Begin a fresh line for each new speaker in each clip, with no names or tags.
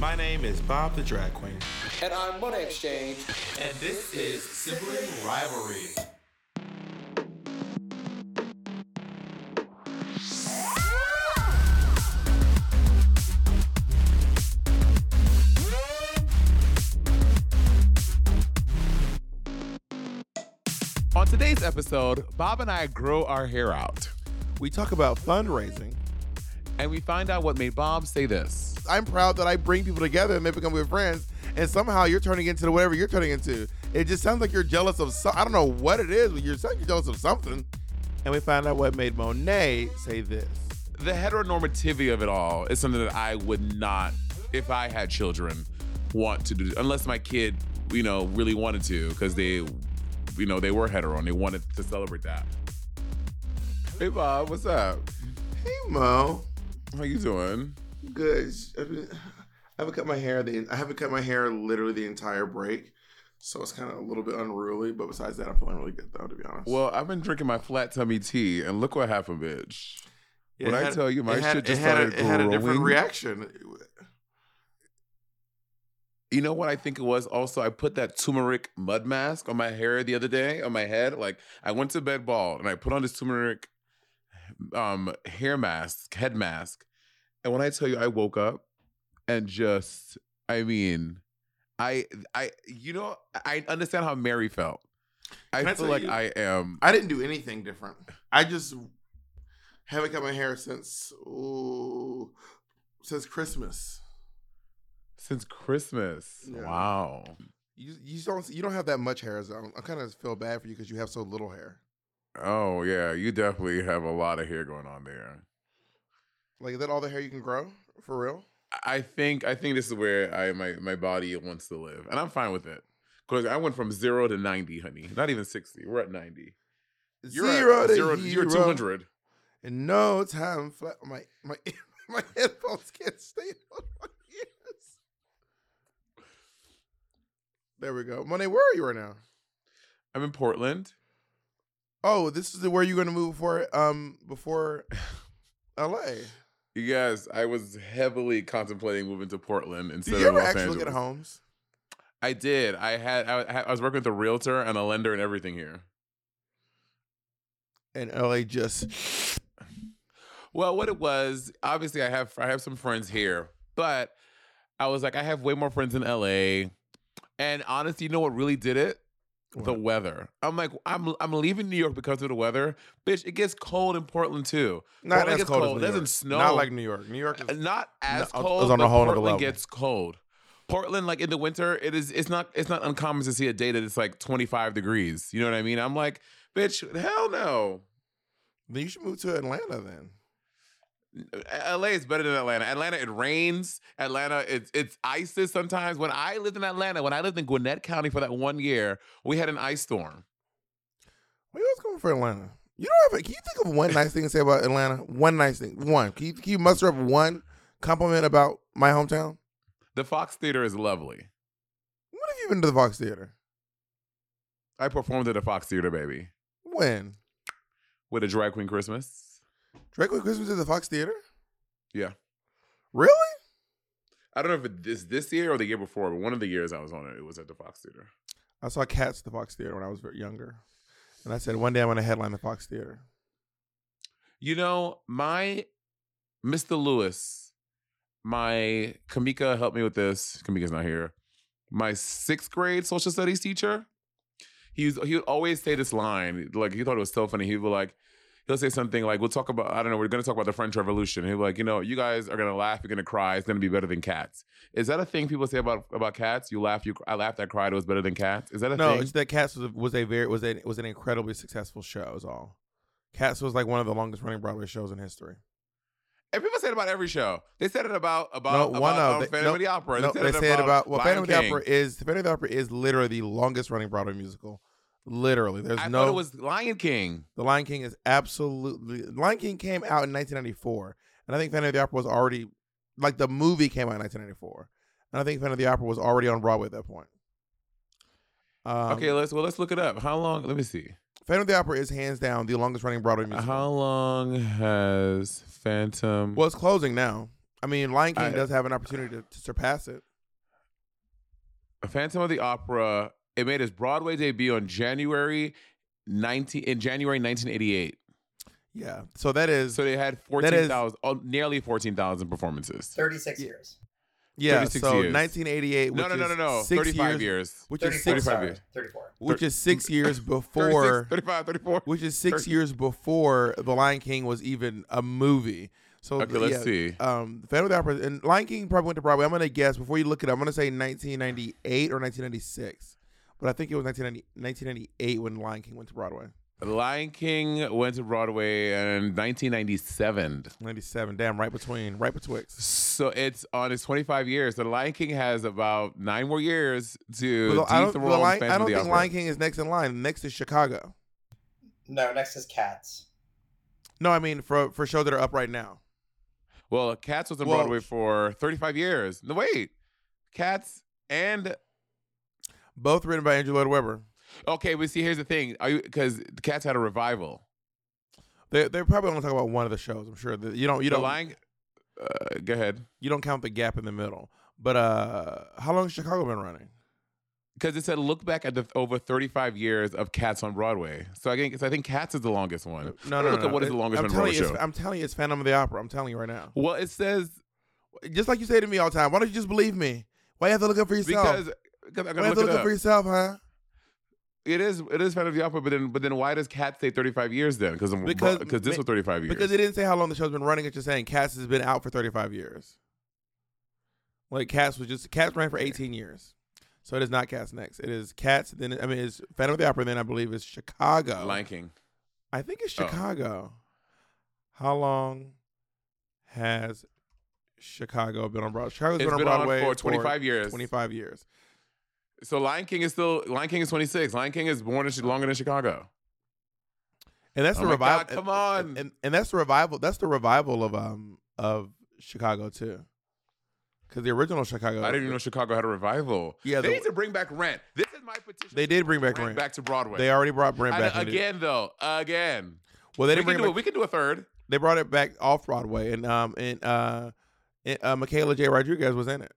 My name is Bob the Drag Queen.
And I'm Monet X Change.
And this is Sibling Rivalry.
On today's episode, Bob and I grow our hair out
We talk about fundraising.
and we find out what made Bob say this.
I'm proud that I bring people together and they become good friends. And somehow you're turning into whatever you're turning into. It just sounds like you're jealous of some. I don't know what it is, but you're you're jealous of something. And we find out what made Monet say this.
The heteronormativity of it all is something that I would not, if I had children, want to do, unless my kid, you know, really wanted to, because they, you know, they were hetero and they wanted to celebrate that. Hey Bob, what's up?
Hey Mo,
How you doing?
Good. I haven't cut my hair. The I haven't cut my hair literally the entire break, so it's kind of a little bit unruly. But besides that, I'm feeling really good though, to be honest.
Well, I've been drinking my flat tummy tea, and look what happened, bitch.
Yeah,
when
it
I tell you, my
it had-
shit just
it had,
started
a, it had a different reaction.
You know what I think it was? Also, I put that turmeric mud mask on my hair the other day, on my head. Like I went to bed bald, and I put on this turmeric um hair mask, head mask. And when I tell you, I woke up and just, I mean, I, I, you know, I understand how Mary felt. I
Can
feel like
you-
I am.
I didn't do anything different. I just haven't cut my hair since ooh, since Christmas.
Since Christmas.
Yeah.
Wow.
You you don't you don't have that much hair. So I kind of feel bad for you because you have so little hair.
Oh yeah, you definitely have a lot of hair going on there.
Like is that all the hair you can grow for real?
I think I think this is where I my my body wants to live, and I'm fine with it. Because I went from zero to ninety, honey. Not even sixty. We're at ninety. You're
zero
at
to
zero. You're two hundred.
And no time flat. My my my headphones can't stay on my ears. There we go. Monet, where are you right now?
I'm in Portland.
Oh, this is where you're going to move before um before L.A.
Yes, I was heavily contemplating moving to Portland instead
Did you
of
ever
Los
actually
Angeles.
look at homes?
I did. I had. I, had- I was working with a realtor and a lender and everything here.
And LA just
Well, what it was, obviously, I have I have some friends here, but I was like, I have way more friends in LA, and honestly, you know what really did it? The weather. I'm like, I'm I'm leaving New York because of the weather, bitch. It gets cold in Portland too.
not
Portland
as cold,
cold.
as
It doesn't snow.
Not like New York. New York uh, is
Not as uh,
No, it's
cold.
on a whole
Portland
level.
gets cold. Portland, like in the winter, it is. It's not. It's not uncommon to see a day that it's like 25 degrees. You know what I mean? I'm like, bitch, hell no.
Then you should move to Atlanta then.
LA is better than Atlanta. Atlanta, it rains. Atlanta, it's it's ices sometimes. When I lived in Atlanta, when I lived in Gwinnett County for that one year, we had an ice storm.
What else going for Atlanta? You don't have. A, can you think of one nice thing to say about Atlanta? One nice thing. One. Can you, can you muster up one compliment about my hometown?
The Fox Theater is lovely.
When have you been to the Fox Theater?
I performed at the Fox Theater, baby,
When?
with a drag queen Christmas.
Drag Queen Christmas at the Fox Theater?
Yeah.
Really?
I don't know if it is this year or the year before, but one of the years I was on it, it was at the Fox Theater.
I saw Cats at the Fox Theater when I was younger. And I said, one day I'm going to headline the Fox Theater.
You know, my Mr. Lewis, my Kamika helped me with this. Kamika's not here. My sixth grade social studies teacher, he was, he would always say this line. Like he thought it was so funny. He would like he'll say something like, "We'll talk about I don't know. We're going to talk about the French Revolution." He'll be like, "You know, you guys are going to laugh. You're going to cry. It's going to be better than cats." Is that a thing people say about about cats? You laugh. You I laughed. I cried. It was better than cats. Is that a
No,
thing?
it's that Cats was a, was a very was a was an incredibly successful show. Is all. Cats was like one of the longest running Broadway shows in history.
And people say it about every show. They said it about about,
No,
about
one of
um,
they-
Phantom
no,
of the Opera.
No,
said
they
it
say it about well,
Lion
Phantom of the Opera is Phantom of the Opera is literally the longest running Broadway musical. Literally, there's
I
no.
thought it was Lion King.
the Lion King is absolutely. Lion King came out in 1994, and I think Phantom of the Opera was already like the movie came out in 1994, and I think Phantom of the Opera was already on Broadway at that point. Um,
okay, let's well let's look it up. How long? Let me see.
Phantom of the Opera is hands down the longest running Broadway musical.
How long has Phantom?
Well, it's closing now. I mean, Lion King
I-
does have an opportunity to, to surpass it.
Phantom of the Opera. It made its Broadway debut on January 19 in January 1988.
Yeah. So that is
So they had 14,000 oh, nearly 14,000 performances.
36 years.
yeah.
36
So
years.
1988.
No,
which
no, no,
is
no, no. 35
years,
years.
Which is
34,
six,
35
sorry,
years.
34.
which is six years before
36, 35, 34.
which is six
30.
years before The Lion King was even a movie. So
Okay, let's
yeah,
see.
Um, Phantom of the Opera and Lion King probably went to Broadway. I'm gonna guess before you look it up. I'm gonna say 1998 or 1996, but I think it was 1990, 1998 when Lion King went to Broadway.
Lion King went to Broadway in 1997.
97. Damn, right between, right betwixt.
So it's on its 25 years. The Lion King has about nine more years to
But I don't,
dethrone
the Lion,
Phantom
I don't
of the
think
Opera.
Lion King is next in line. Next is Chicago.
No, next is Cats.
No, I mean for for shows that are up right now.
Well, Cats was on
Well-
Broadway for 35 years. No, wait. Cats and
Both written by Andrew Lloyd Webber.
okay, but see, here's the thing: are you because Cats had a revival.
They they're probably only talking about one of the shows. I'm sure that you don't you
the
don't
Lion. Uh, go ahead.
you don't count the gap in the middle. But uh, how long has Chicago been running?
Because it said look back at the over 35 years of Cats on Broadway. So I think so I think Cats is the longest one.
No, no, no.
look
no.
at what is
It-
the longest
I'm telling
show.
it's, I'm telling you, it's Phantom of the Opera. I'm telling you right now.
Well, it says
Just like you say to me all the time. Why don't you just believe me? Why you have to look up for yourself?
because I gotta look
look
it
up for yourself, huh?
It is it is Phantom of the Opera, but then but then why does Cats say 35 years then? Because
Because-
because this was 35 years.
Because it didn't say how long the show's been running. It's just saying Cats has been out for 35 years. Like Cats was just Cats ran for 18 years. So it is not Cats next. It is Cats. Then I mean it's Phantom of the Opera. Then I believe it's Chicago.
Lion King.
I think it's
Oh.
Chicago. How long has Chicago been on Broadway? Chicago's
It's
been on
been on
Broadway
for 25 years.
25 years.
So Lion King is still Lion King is 26. Lion King is born in longer than Chicago.
And that's
Oh
the revival.
Come on.
And, and that's the revival. That's the revival of um of Chicago too. Because the original Chicago,
I didn't even know Chicago had a revival.
Yeah,
they
the-
need to bring back Rent. This is my petition.
They did bring back
Rent
Rent.
back to Broadway.
they already brought
Rent
back and did-
again though, again.
Well, they
we
didn't
can
bring it
do it. We can do a third.
They brought it back off Broadway, and um and uh, and, uh Michaela J. Rodriguez was in it.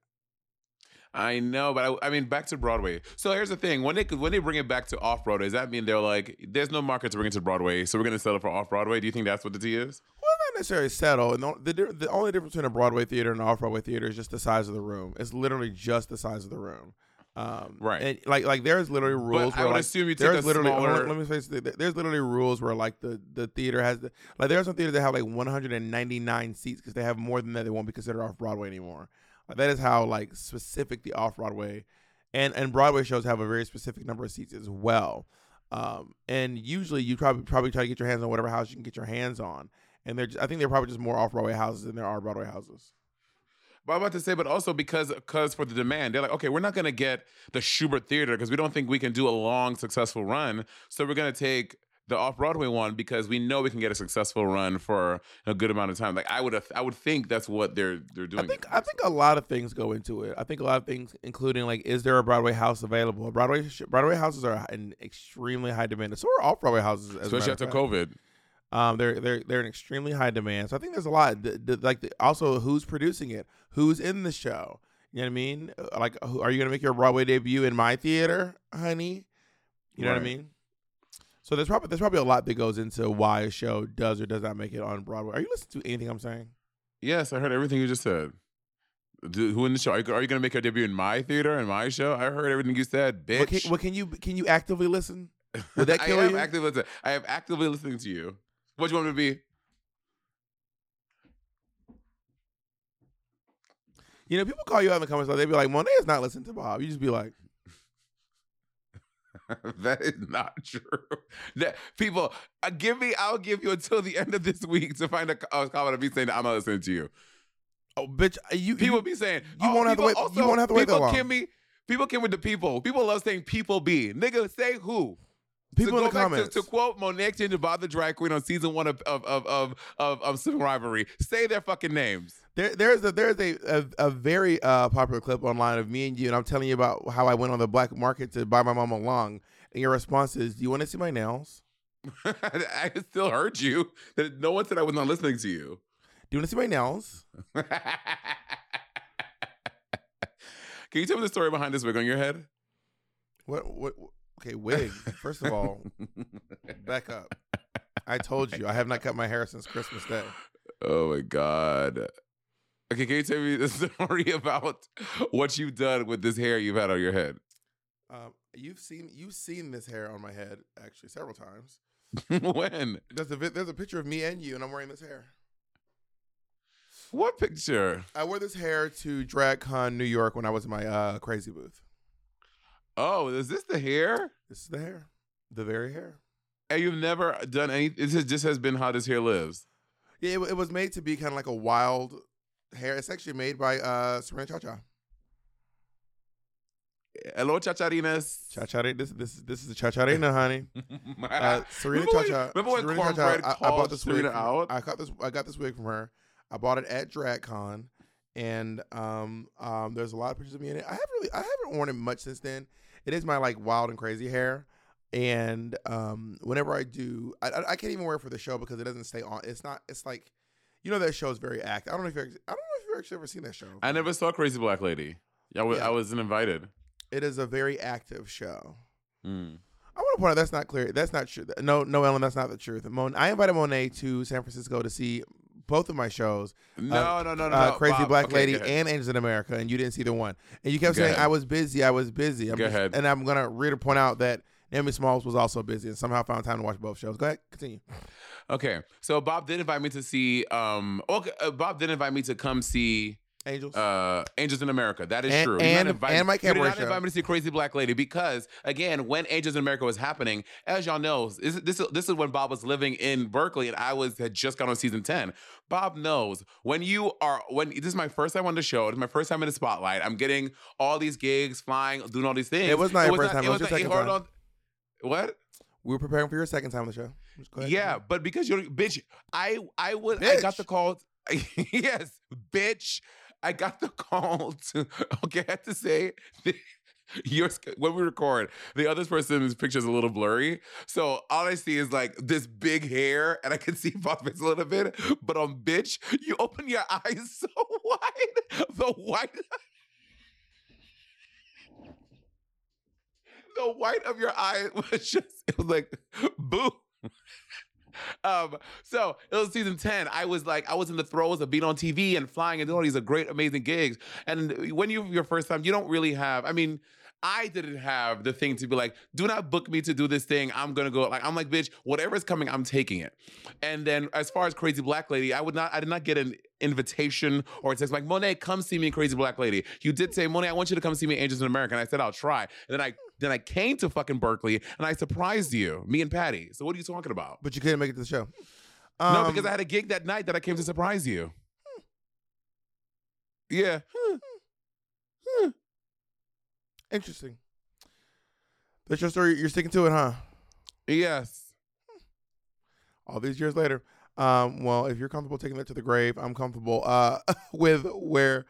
I know, but I, I mean, back to Broadway. So here's the thing: when they when they bring it back to off Broadway, does that mean they're like, there's no market to bring it to Broadway, so we're gonna settle for off Broadway? Do you think that's what the tea is?
Well, not necessarily settle. And the, the the only difference between a Broadway theater and an off Broadway theater is just the size of the room. It's literally just the size of the room. Um,
Right.
And like like there's literally rules.
But I
where,
would
like,
assume you take
there's
a
literally
smaller.
let me face it, there's literally rules where like the the theater has the like there are some theaters that have like 199 seats because they have more than that they won't be considered off Broadway anymore. That is how like specific the off Broadway and and Broadway shows have a very specific number of seats as well. Um, and usually you probably probably try to get your hands on whatever house you can get your hands on. And they're just, I think they're probably just more off Broadway houses than there are Broadway houses.
But I'm about to say, but also because because for the demand, they're like, okay, we're not gonna get the Shubert Theater because we don't think we can do a long successful run. So we're gonna take the off Broadway one because we know we can get a successful run for a good amount of time. Like I would I would think that's what they're they're doing.
I think I think a lot of things go into it. I think a lot of things, including like, is there a Broadway house available? Broadway Broadway houses are in extremely high demand. So are off Broadway houses, as
especially after. COVID.
Um, they're they're they're in extremely high demand. So I think there's a lot. The, the, like the, also, who's producing it? Who's in the show? You know what I mean? Uh, Like, who, are you gonna make your Broadway debut in my theater, honey? You know what I mean? So there's probably there's probably a lot that goes into why a show does or does not make it on Broadway. Are you listening to anything I'm saying?
Yes, I heard everything you just said. Do- Who in the show? Are you, you gonna make your debut in my theater in my show? I heard everything you said, bitch.
What can, what can you can you actively listen? would that kill
I
you?
actively listening. I am actively listening to you. What do you want me to be?
You know, people call you out in the comments, they be like, Monet is not listening to Bob. You just be like,
that is not true. That people, uh, give me. I'll give you until the end of this week to find a, a comment of me saying that I'm not listening to you.
oh, bitch, you
People
you,
be saying
you
oh,
won't have to wait- you won't have to wait that
people
long.
Can me, people can with the people. People love saying people be. Nigga, say who.
people
to
in the comments.
To, to quote Monet Bob the Drag Queen on season one of of of of of, of Sibling Rivalry, say their fucking names.
There, there's a there's a, a, a very uh, popular clip online of me and you, and I'm telling you about how I went on the black market to buy my mom a lung, and your response is, "Do you want to see my nails?
I still heard you. That no one said I was not listening to you.
Do you want to see my nails?
Can you tell me the story behind this wig on your head?
What? What? what- Okay, wig. First of all, back up. I told you I have not cut my hair since Christmas Day.
Oh my god. Okay, can you tell me the story about what you've done with this hair you've had on your head?
Um, you've seen you've seen this hair on my head actually several times.
when?
There's a there's a picture of me and you, and I'm wearing this hair.
What picture?
I wore this hair to DragCon New York when I was in my uh, crazy booth.
Oh, is this the hair?
This is the hair, the very hair.
And you've never done any. This just has been how this hair lives.
Yeah, it, it was made to be kind of like a wild hair. It's actually made by uh, Serena Cha Cha.
Hello, chacharinas.
Cha Cha. This this is this is the Cha Cha honey. Uh, Serena
Remember
Cha
when-
Cha.
remember when
Serena.
Cornbread
I, I bought this wig.
Serena
from-
out?
I got this. I got this wig from her. I bought it at DragCon, and um, um, there's a lot of pictures of me in it. I haven't really, I haven't worn it much since then. It is my like wild and crazy hair, and um, whenever I do, I, I, I can't even wear it for the show because it doesn't stay on. It's not. It's like, you know, that show is very active. I don't know if you. I don't know if you've actually ever seen that show.
I never saw Crazy Black Lady. I, w-
Yeah.
I wasn't invited.
It is a very active show.
Mm.
I want to point out that's not clear. That's not true. No, no, Ellen, that's not the truth. Mon- I invited Monet to San Francisco to see both of my shows,
No, no, no, no.
uh,
no.
Crazy
Bob,
Black
okay,
Lady and Angels in America, and you didn't see the one. And you kept
Go
saying
ahead.
I was busy. I was busy. I'm
Go
just-
ahead.
And I'm gonna read point out that Naomi Smalls was also busy and somehow found time to watch both shows. Go ahead, continue.
Okay, so Bob did invite me to see. Um, okay, uh, Bob did invite me to come see
Angels.
uh Angels in America. That is
And-
true. Did not
and-
invite-
and Mike
he did
Cabaret
not invite me to see Crazy Black Lady because again, when Angels in America was happening, as y'all know, this, this is this is when Bob was living in Berkeley and I was had just got on season ten. Bob knows when you are when this is my first time on the show. It's my first time in the spotlight. I'm getting all these gigs, flying, doing all these things.
It was not your first time, it was your
not-
second
hold
time.
on. What?
we were preparing for your second time on the show.
Yeah, but because you're bitch, I I would I got the call. yes, bitch. I got the call to okay, I have to say your when we record, the other person's picture is a little blurry. So all I see is like this big hair, and I can see face a little bit. But on bitch, you open your eyes so wide. The white the white of your eye was just it was like boo. Um, so it was season 10. I was like, I was in the throes of being on TV and flying and doing all these great, amazing gigs. And when you your first time, you don't really have, I mean, I didn't have the thing to be like, do not book me to do this thing. I'm gonna go. Like, I'm like, bitch, whatever's coming, I'm taking it. And then as far as Crazy Black Lady, I would not, I did not get an invitation or a text like, Monet, come see me in Crazy Black Lady. You did say, Monet, I want you to come see me in Angels in America. And I said, I'll try. And then I then I came to fucking Berkeley and I surprised you, me and Patty. So what are you talking about?
but you couldn't make it to the show.
no,
Um,
because I had a gig that night that I came to surprise you. Yeah. Hmm. Hmm. Hmm.
Interesting. That's your story. You're sticking to it, huh?
Yes.
all these years later. Um, well, if you're comfortable taking that to the grave, I'm comfortable uh, with where,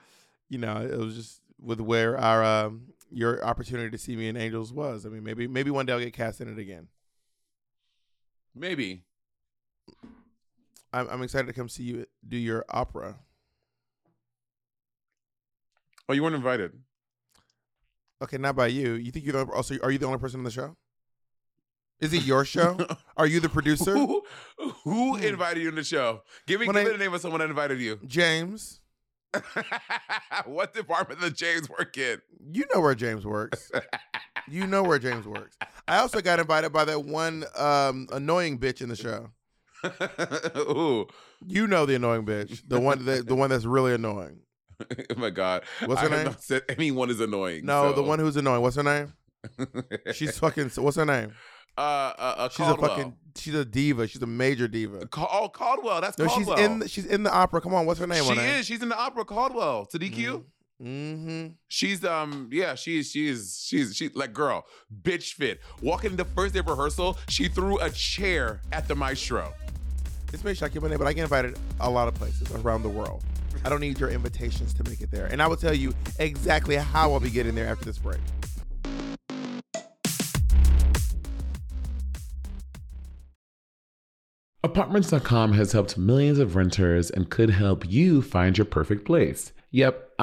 you know, it was just with where our um, your opportunity to see me in Angels was. I mean, maybe maybe one day I'll get cast in it again.
Maybe.
I'm, I'm excited to come see you do your opera.
Oh, you weren't invited.
Okay, not by you. You think you're the, also are you the only person on the show? Is it your show? Are you the producer?
Who, who invited you in the show? Give me, give me the name of someone that invited you.
James.
what department does James work in?
You know where James works. you know where James works. I also got invited by that one um, annoying bitch in the show.
Ooh.
You know the annoying bitch, the one that the one that's really annoying.
oh my God.
What's
I
her
have
name?
not said anyone is annoying.
No,
so.
the one who's annoying. What's her name? She's fucking. What's her name?
uh, uh, uh,
She's
Caldwell.
a fucking. She's a diva. She's a major diva.
Cal- oh, Caldwell. That's
No, she's in. The, she's in the opera. Come on, what's her name?
she is. She's in the opera Caldwell to DQ.
Mm-hmm.
She's um yeah she's she's she's she like girl bitch fit walking into first day of rehearsal she threw a chair at the maestro
It's me, Shaki Monet, but I get invited a lot of places around the world. I don't need your invitations to make it there, and I will tell you exactly how I'll be getting there after this break.
Apartments.com has helped millions of renters and could help you find your perfect place. Yep,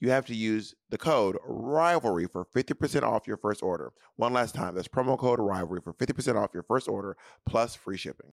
you have to use the code rivalry for 50% off your first order. One last time, that's promo code rivalry for 50% off your first order plus free shipping.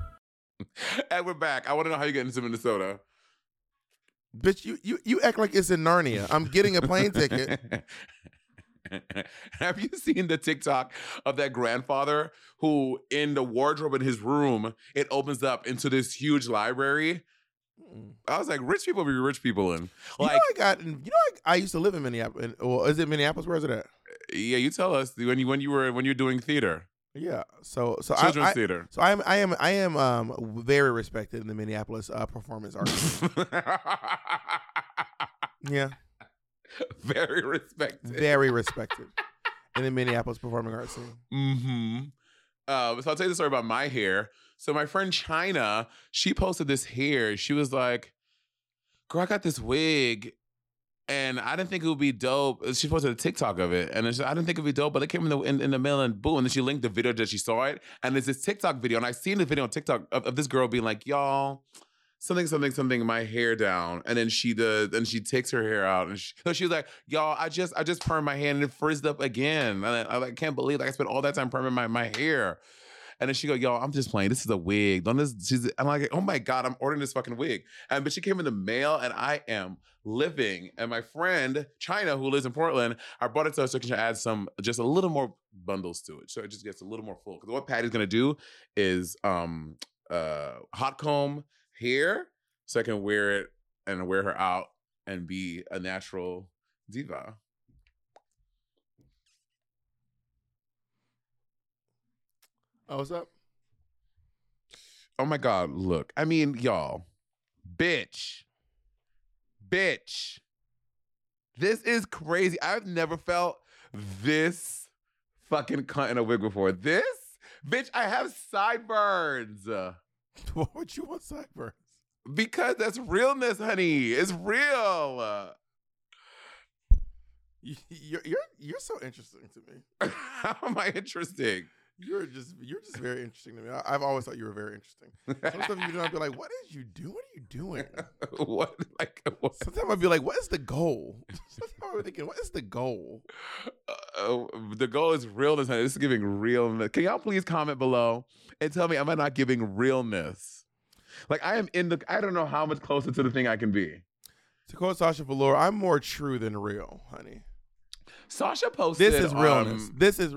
and we're back. I want to know how you get into Minnesota.
Bitch, you, you, you act like it's in Narnia. I'm getting a plane ticket.
Have you seen the TikTok of that grandfather who, in the wardrobe in his room, it opens up into this huge library? Mm. I was like, rich people be rich people in.
You
Like,
know, I got. You know, I, I used to live in Minneapolis. Well, is it Minneapolis? Where is it at?
yeah, you tell us when you when you were when you're doing theater,
Yeah. So, so I,
children's
I,
theater.
so I am, I am, I am, um, very respected in the Minneapolis uh, performance arts. yeah,
Very respected.
very respected in the Minneapolis performing arts scene.
Mm-hmm. Um, so I'll tell you the story about my hair. So my friend China, she posted this hair. She was like, "Girl, I got this wig, and I didn't think it would be dope." She posted a TikTok of it, and I didn't think it would be dope, but it came in the in, in the mail, and boom, and then she linked the video that she saw it, and there's this TikTok video, and I seen the video on TikTok of, of this girl being like, "Y'all." Something, something, something. My hair down, and then she does, and she takes her hair out, and she, so she was like, "Y'all, I just, I just permed my hair, and it frizzed up again, and I, I like, can't believe like I spent all that time perming my my hair." And then she go, yo, I'm just playing. This is a wig. Don't this? She's, I'm like, oh my god, I'm ordering this fucking wig. And but she came in the mail, and I am living. And my friend China, who lives in Portland, I brought it to her so she can add some, just a little more bundles to it, so it just gets a little more full. Because what Patty's gonna do is um uh hot comb hair, so I can wear it and wear her out and be a natural diva.
Oh, what's up?
Oh my God, look. I mean, y'all, bitch, bitch. This is crazy. I've never felt this fucking cunt in a wig before. This, bitch, I have sideburns.
Why would you want sideburns?
Because that's realness, honey. It's real.
You, you're you're you're so interesting to me.
How am I interesting?
You're just you're just very interesting to me. I, I've always thought you were very interesting. Some stuff you do, I'd be like, "What is you do? What are you doing?"
what? Like, what?
Sometimes I'd be like, "What is the goal?" Sometimes I'm thinking, "What is the goal?"
Uh, the goal is realness. honey. This is giving realness. Can y'all please comment below and tell me, am I not giving realness? Like, I am in the, I don't know how much closer to the thing I can be.
To quote Sasha Velour, "I'm more true than real, honey."
Sasha posted.
This is realness.
Um,
this is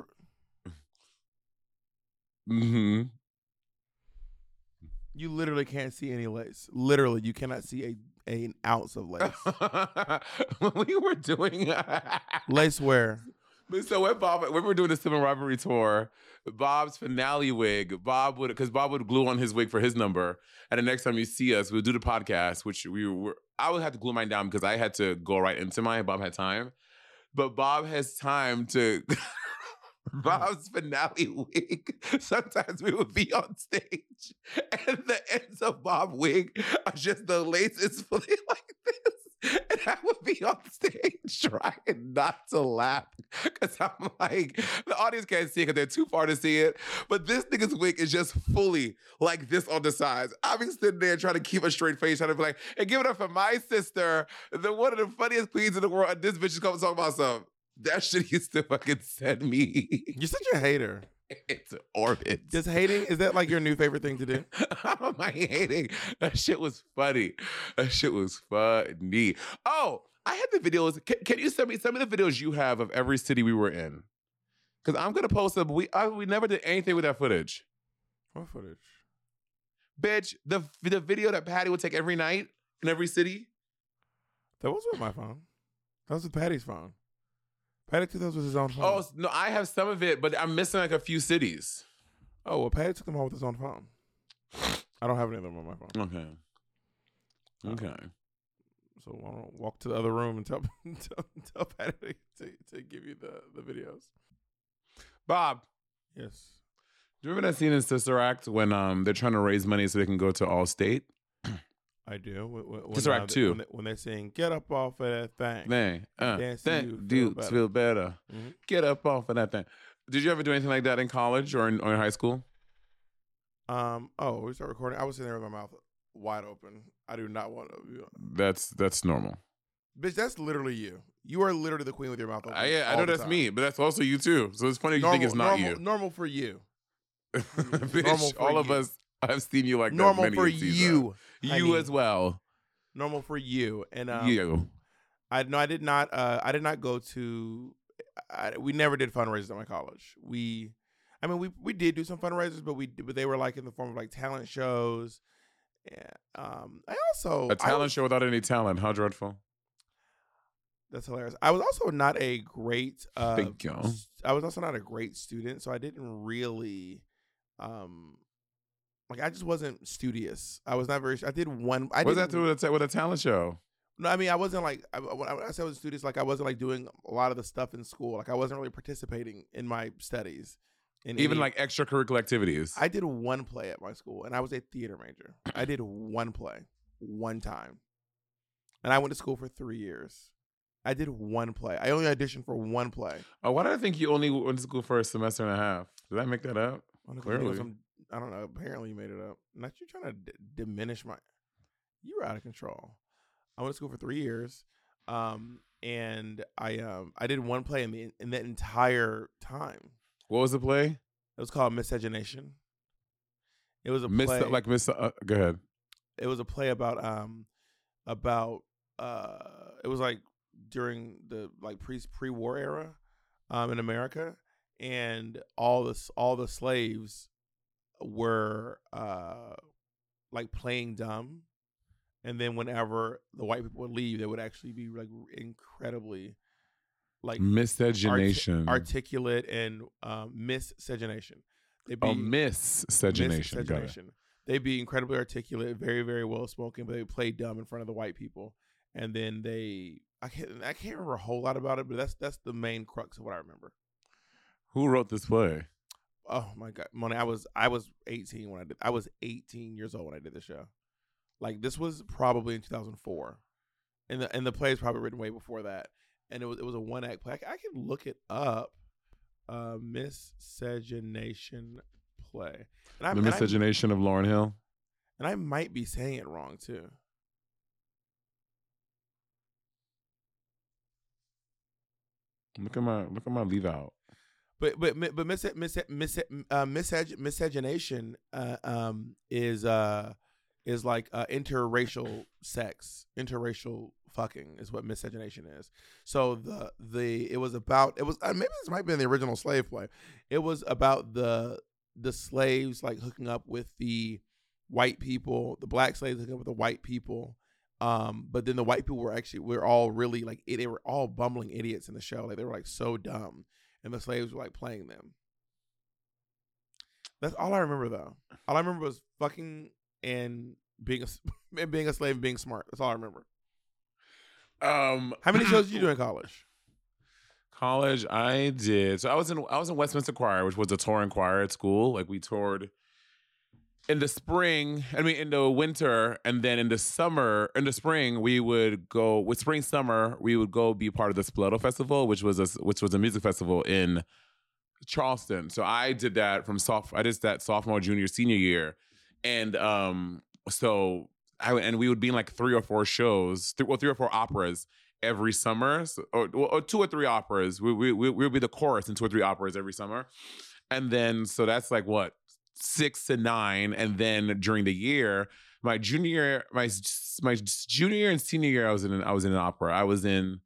mhm.
you literally can't see any lace. Literally, you cannot see a, a an ounce of lace.
when we were doing
lace
wear. So when Bob, when we were doing the Sibling Rivalry tour, Bob's finale wig, Bob would because Bob would glue on his wig for his number, and the next time you see us, we'll do the podcast, which we were. I would have to glue mine down because I had to go right into mine. Bob had time, but Bob has time to. Mm-hmm. Bob's finale wig. Sometimes we would be on stage, and the ends of Bob wig are just the laces fully like this, and I would be on stage trying not to laugh because I'm like, the audience can't see it because they're too far to see it. But this nigga's wig is just fully like this on the sides. I've been sitting there trying to keep a straight face, trying to be like, and give it up for my sister, the one of the funniest queens in the world. And this bitch is coming talking about something. That shit used to fucking send me
You're such a hater.
into orbit.
Just hating is that like your new favorite thing to do?
How am I hating? That shit was funny. That shit was funny. Oh, I had the videos. Can, can you send me some of the videos you have of every city we were in? Because I'm gonna post them. We I, we never did anything with that footage,
What footage?
bitch. The the video that Patty would take every night in every city.
That was with my phone. That was with Patty's phone. Patty took those with his own phone.
Oh no, I have some of it, but I'm missing like a few cities.
Oh, well, Patty took them all with his own phone. I don't have any of them on my phone.
Okay. Okay.
So I don't walk to the other room and tell tell, tell Patty to, to give you the, the videos.
Bob,
Yes.
do you remember that scene in Sister Act when um they're trying to raise money so they can go to Allstate?
I do. When, when,
Sister
uh,
Act
they-
two.
When, they, when they're saying, get up off of that thing.
Thing. Uh, thing.
you, feel
dudes
better.
feel better.
Mhm.
Get up off of that thing. Did you ever do anything like that in college or in, or in high school?
Um. Oh, we start recording. I was sitting there with my mouth wide open. I do not want to.
That's that's normal.
Bitch, that's literally you. You are literally the queen with your mouth open.
I, yeah, I know that's
time.
me, but that's also you too. So it's funny you think it's not
normal,
you.
Normal for you.
Bitch,
Normal for
all of us have seen you like that
normal
many
for
season.
you.
You
honey.
as well.
Normal for you. And um,
you.
I no, I did not. Uh, I did not go to. I, we never did fundraisers at my college. We, I mean, we we did do some fundraisers, but we but they were like in the form of like talent shows. Yeah. Um. I also
a talent
was-
show without any talent. How dreadful.
That's hilarious. I was also not a great. Uh,
Thank you.
I was also not a great student, so I didn't really, um, like I just wasn't studious. I was not very. I did one. I
does that do with a, with a talent show?
No, I mean I wasn't like I, when I said I was studious, like I wasn't like doing a lot of the stuff in school. Like I wasn't really participating in my studies. In
Even
any-
like extracurricular activities.
I did one play at my school, and I was a theater major. I did one play, one time, and I went to school for three years. I did one play. I only auditioned for one play.
oh, why did I think you only went to school for a semester and a half? Did I make that up?
I don't know, 'cause you know
Clearly.
some- I don't know. Apparently, you made it up. Not you trying to d- diminish my. You were out of control. I went to school for three years, um, and I um I did one play in the in that entire time.
What was the play?
It was called Miscegenation. It was a
Miss
play.
like Miss. Uh, go ahead.
it was a play about um about uh it was like during the like pre pre war era um in America and all the all the slaves were uh like playing dumb and then whenever the white people would leave they would actually be like incredibly like
Miscegenation.
articulate and um, miscegenation. They'd be
Oh, miscegenation.
Miscegenation. They'd be incredibly articulate, very, very well spoken, but they play dumb in front of the white people. And then they, I can't, I can't remember a whole lot about it, but that's that's the main crux of what I remember.
Who wrote this play?
Oh my god, Money, I was I was 18 when I did. I was 18 years old when I did the show. Like this was probably in 2004, and the and the play is probably written way before that. And it was it was a one act play. I, I can look it up. Uh, miscegenation play. And I,
The
and I-
miscegenation of Lauryn Hill.
and I might be saying it wrong too.
Look at my look at my leave out.
But but but mis mis mis uh, misceg- miscegenation uh, um is uh is like uh, interracial sex, interracial fucking is what miscegenation is. So the the it was about it was uh, maybe this might be in the original slave play. It was about the the slaves like hooking up with the white people, the black slaves hooking up with the white people. Um, but then the white people were actually we're all really like they were all bumbling idiots in the show. Like they were like so dumb and the slaves were like playing them. That's all I remember though. All I remember was fucking and being a and being a slave and being smart. That's all I remember.
Um,
How many shows did you do in college?
college I did. So I was in I was in Westminster Choir, which was a touring choir at school. Like we toured in the spring, I mean in the winter, and then in the summer, in the spring, we would go with spring summer, we would go be part of the Spoleto Festival, which was a which was a music festival in Charleston. So I did that from soft I did that sophomore, junior, senior year. And um so I and we would be in like three or four shows, th- well, three or four operas every summer, so, or, or two or three operas. We we we would be the chorus in two or three operas every summer, and then so that's like what six to nine, and then during the year, my junior my my junior and senior year, I was in an, I was in an opera. I was in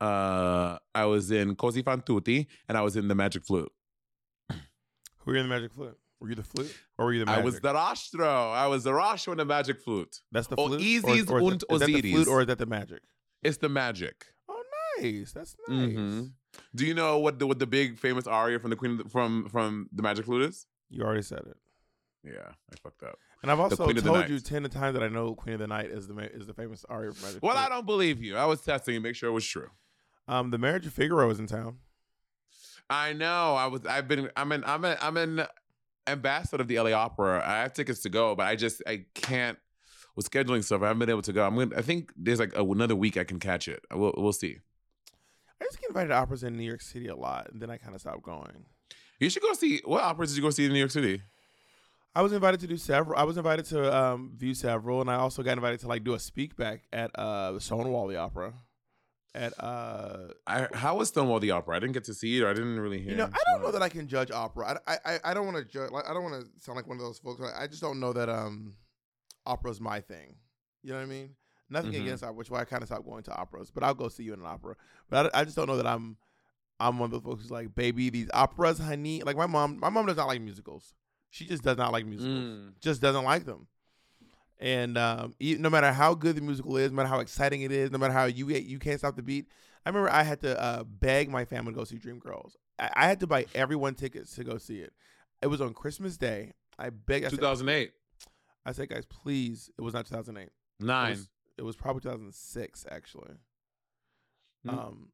uh I was in Così fan tutte, and I was in the Magic Flute.
Who were you in the magic flute? Were you the flute or were you the
I was the rostro. I was the rostro in the Magic Flute.
That's the flute.
Easies
or, or is
und
that, is that the flute or is that the magic?
It's the magic.
Oh, nice. That's nice.
Mhm. Do you know what the what the big famous aria from the Queen of the, from from the Magic Flute is?
You already said it.
Yeah, I fucked up.
And I've also
Queen of the
told you ten times that I know Queen of the Night is the ma- is the famous aria from
Well, I don't believe you. I was testing to make sure it was true.
Um, the Marriage of Figaro is in town.
I know. I was. I've been. I'm an. I'm an. I'm an ambassador of the LA Opera. I have tickets to go, but I just I can't. With scheduling stuff, I haven't been able to go. I'm gonna. I think there's like a, another week I can catch it. We'll we'll see.
I just get invited to operas in New York City a lot, and then I kind of stopped going.
You should go see. What operas did you go see in New York City?
I was invited to do several. I was invited to um, view several, and I also got invited to like do a speak back at uh, the Stonewall the Opera. At uh,
I how was Stonewall the Opera? I didn't get to see it. Or I didn't really hear.
you know, I don't know that I can judge opera. I I, I don't want to judge. Like, I don't want to sound like one of those folks. I just don't know that um, opera's my thing. You know what I mean? Nothing
Mhm.
against opera, which is why I kind of stopped going to operas. But I'll go see you in an opera. But I, I just don't know that I'm I'm one of those folks who's like, baby, these operas, honey. Like my mom, my mom does not like musicals. She just does not like musicals.
Mm.
Just doesn't like them. And um, no matter how good the musical is, no matter how exciting it is, no matter how you you can't stop the beat. I remember I had to uh, beg my family to go see Dreamgirls. I, I had to buy everyone tickets to go see it. It was on Christmas Day. I begged.
2008,
I said, guys, please. It was not 2008. It
nine.
was, it was probably 2006, actually.
Mm.
Um,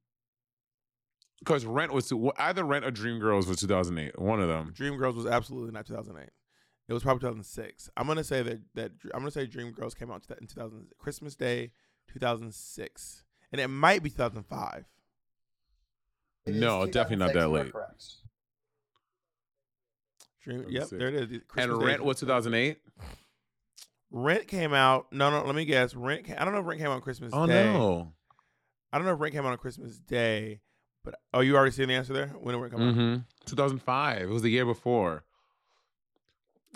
Because Rent was either Rent or Dreamgirls was 2008. One of them.
Dreamgirls was absolutely not 2008. It was probably 2006. I'm gonna say that that I'm gonna say Dreamgirls came out in 2000 Christmas Day 2006, and it might be 2005.
It is
No, definitely not that late.
Dream, yep,
see.
there it is. Christmas
and
Day
Rent was 2008.
Rent came out. No, no. Let me guess. Rent. Ca- I don't know if Rent came out on Christmas
Oh
Day.
no.
I don't know if Rent came out on Christmas Day, but oh, you already seen the answer there. When did Rent come out?
Mm-hmm. 2005. It was the year before.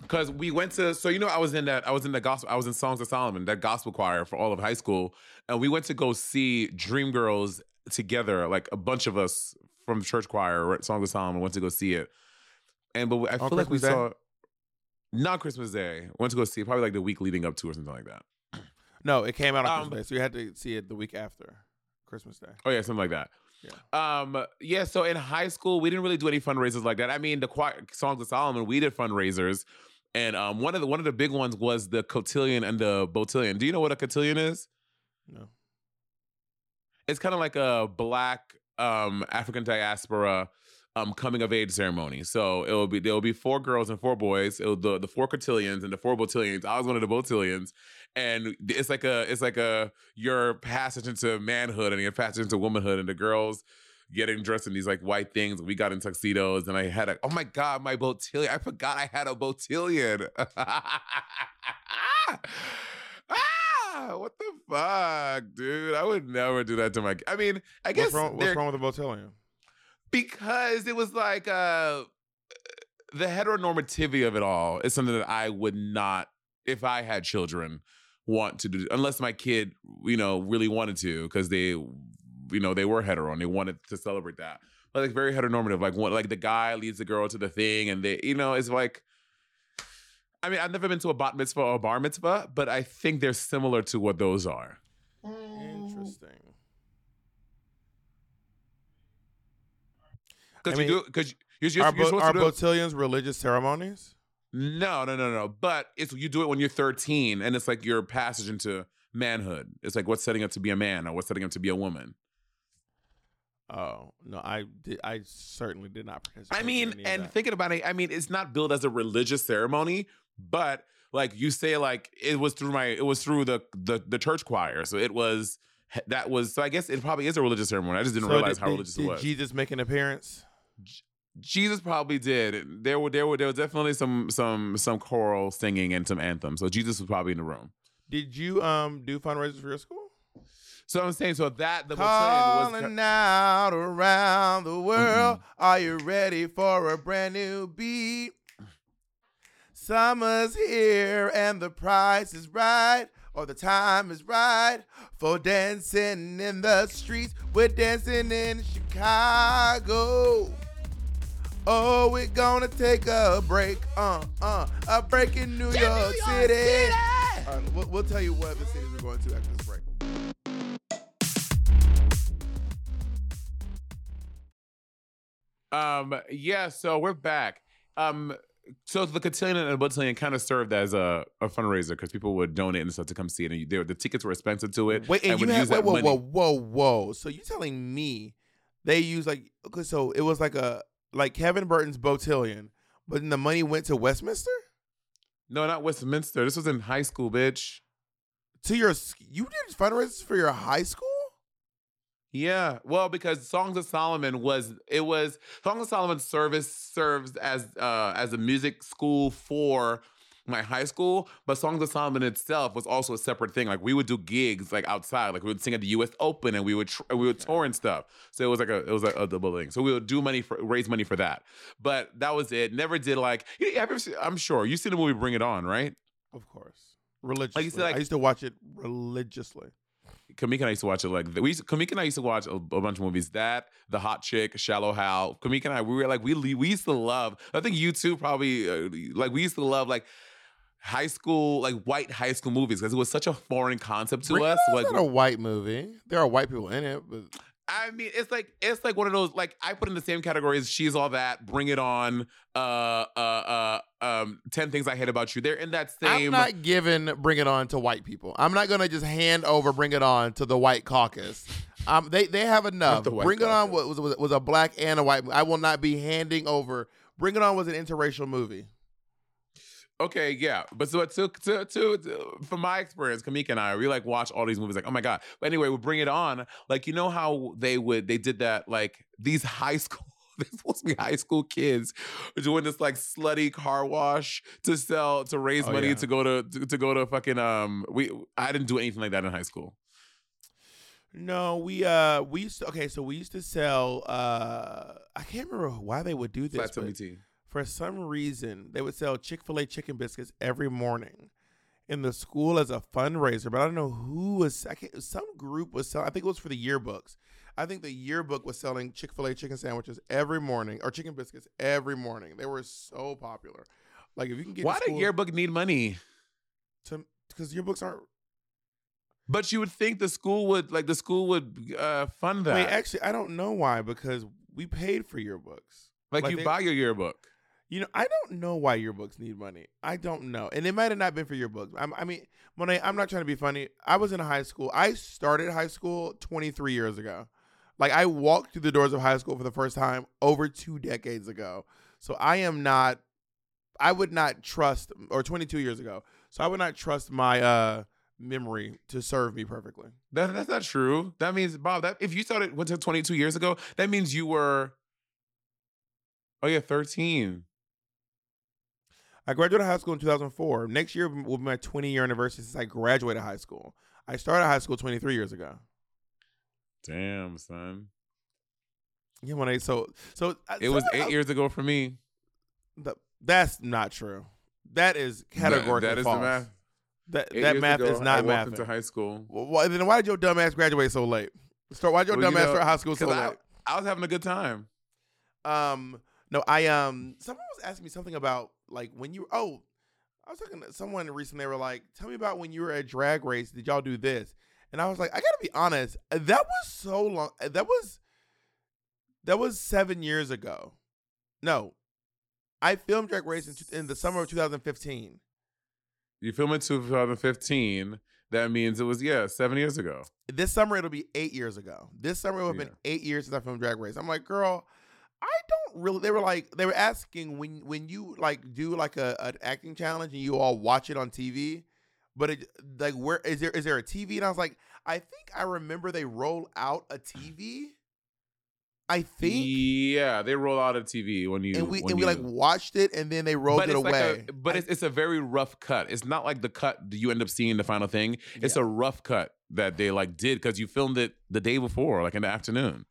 Cause we went to so you know I was in that I was in the gospel I was in Songs of Solomon that gospel choir for all of high school and we went to go see Dreamgirls together like a bunch of us from the church choir at Songs of Solomon went to go see it and but I feel like we
Christmas Day?
saw not Christmas Day went to go see it probably like the week leading up to or something like that
No, it came out on
Um,
Christmas Day, so you had to see it the week after Christmas Day.
oh yeah something like that Um, yeah. So in high school, we didn't really do any fundraisers like that. I mean, the choir, songs of Solomon, we did fundraisers, and um, one of the one of the big ones was the cotillion and the botillion. Do you know what a cotillion is?
No.
It's kind of like a black um African diaspora um coming of age ceremony. So it will be there will be four girls and four boys. It will, the the four cotillions and the four botillions. I was one of the botillions, and it's like a it's like a your passage into manhood and your passage into womanhood, and the girls getting dressed in these like white things. We got in tuxedos, and I had a oh my god, my botillion. I forgot I had a botillion. ah, what the fuck, dude? I would never do that to my. I mean, I guess
What's wrong, what's wrong with the Botillion?
Because it was like uh the heteronormativity of it all is something that I would not, if I had children, want to do unless my kid, you know, really wanted to because they, you know, they were hetero and they wanted to celebrate that. But like very heteronormative, like one, like the guy leads the girl to the thing, and they, you know, it's like. I mean, I've never been to a bat mitzvah or a bar mitzvah, but I think they're similar to what those are.
Interesting.
Because
I
you
mean,
do, because you're, you're,
Are,
you're
bo-
supposed
are
to do.
Botillions religious ceremonies?
No, no, no, no. But it's you do it when you're 13, and it's like your passage into manhood. It's like what's setting up to be a man or what's setting up to be a woman.
Oh no, I did. I certainly did not participate.
I mean, and thinking about it, I mean, it's not billed as a religious ceremony, but like you say, like it was through my, it was through the the, the church choir, so it was that was. So I guess it probably is a religious ceremony. I just didn't
So
realize
did-
how religious
did
it was.
Jesus make an appearance?
Jesus probably did. There were there were there was definitely some some some choral singing and some anthems. So Jesus was probably in the room.
Did you um do fundraisers for your school?
So I'm saying, so that the Botillion was
Calling out around the world.
Mm-hmm.
Are you ready for a brand new beat? Summer's here and the price is right, or the time is right for dancing in the streets. We're dancing in Chicago. Oh, we're gonna take a break, uh, uh, a break in New, York, City. All right, we'll, we'll tell you what the cities we're going to after this break.
Um, yeah, so we're back. Um, so the cotillion and the botillion kind of served as a, a fundraiser because people would donate and stuff to come see it, and you, they, the tickets were expensive to it.
Wait, and, you
would
had wait, whoa,
money-
whoa, whoa, whoa. So you telling me they use like okay, so it was like a like Kevin Burton's Botillion, but then the money went to Westminster
No, not Westminster. This was in high school, bitch.
to your you did fundraisers for your high school.
Yeah, well, because Songs of Solomon was it was Songs of Solomon service serves as uh as a music school for my high school, but Songs of Solomon itself was also a separate thing. Like we would do gigs like outside, like we would sing at the U.S. Open and we would tr- we would tour and stuff. So it was like a it was like a double thing. So we would do money for raise money for that. But that was it. Never did like you ever see, I'm sure you seen the movie Bring It On, right?
Of course, religiously.
like-
I used to watch it religiously.
Kamika and I used to watch it like we used, Kamika and I used to watch a, a bunch of movies. That The Hot Chick, Shallow Hal. Kamika and I we were like we we used to love. I think you too probably uh, like we used to love like high school like white high school movies because it was such a foreign concept to us. Like
not a white movie. There are white people in it, but
I mean, it's like it's like one of those like I put in the same category as She's All That, Bring It On, uh, uh, uh, um, Ten Things I Hate About You. They're in that same.
I'm not giving Bring It On to white people. I'm not gonna just hand over Bring It On to the white caucus. Um, they they have enough. Bring It On was, was was a black and a white. I will not be handing over. Bring It On was an interracial movie.
Okay, yeah, but so to, to to to from my experience, Kamika and I, we like watch all these movies, like oh my god. But anyway, we bring it on. Like you know how they would they did that like these high school. They're supposed to be high school kids doing this like slutty car wash to sell to raise
Oh,
money
yeah.
to go to, to to go to fucking um. We I didn't do anything like that in high school.
No, we uh we used to, okay, so we used to sell uh I can't remember why they would do this.
Flat tummy tea.
For some reason they would sell Chick-fil-A chicken biscuits every morning in the school as a fundraiser, but I don't know who was I can't, some group was selling I think it was for the yearbooks. I think the yearbook was selling Chick-fil-A chicken sandwiches every morning or chicken biscuits every morning. They were so popular. Like if you can get
Why did yearbook need money?
to because yearbooks aren't
But you would think the school would like the school would uh, fund that.
Wait, actually, I don't know why because we paid for yearbooks.
like,
like
you
they-
buy your yearbook.
You know, I don't know why your books need money. I don't know, and it might have not been for yearbooks. I'm, I mean, Monet, I'm not trying to be funny. I was in high school. I started high school 23 years ago. Like I walked through the doors of high school for the first time over two decades ago. So I am not. I would not trust, or 22 years ago. So I would not trust my uh memory to serve me perfectly.
That, that's not true. That means Bob. That if you started went to 22 years ago, that means you were. Oh yeah, 13.
I graduated high school in 2004. Next year will be my 20 year anniversary since I graduated high school. I started high school 23 years ago.
Damn, son.
Yeah, when I so so uh,
It was eight
else-
years ago for me.
th- that's not true. That is
That-
categorically
that is
false.
the math.
That
Eight
that math
ago,
is not math.
into high school.
Why, then why did your dumbass graduate so late? Start. Why did your
Well, you
dumbass
know,
start high school so
'cause I,
late?
I was having a good time.
Um, no, I um, someone was asking me something about like when you. Oh, I was talking to someone recently. They were like, "Tell me about when you were at Drag Race. Did y'all do this?" And I was like, "I gotta be honest. That was so long. That was that was seven years ago. No, I filmed Drag Race in, in the summer of 2015.
You filmed in 2015. That means it was yeah, seven years ago.
This summer it'll be eight years ago. This summer it will have been eight years since I filmed Drag Race. I'm like, girl, I don't really. They were like, they were asking when when you like do like a an acting challenge and you all watch it on TV, but it like where is there is there a TV? And I was like, I think I remember they roll out a TV. I think,
Yeah, they roll out a TV when you
and we
when
and we like watched it and then they rolled it away.
like a, but
I-
it's, it's a very rough cut. It's not like the cut you end up seeing the final thing. It's
Yeah.
a rough cut that they like did because you filmed it the day before, like in the afternoon.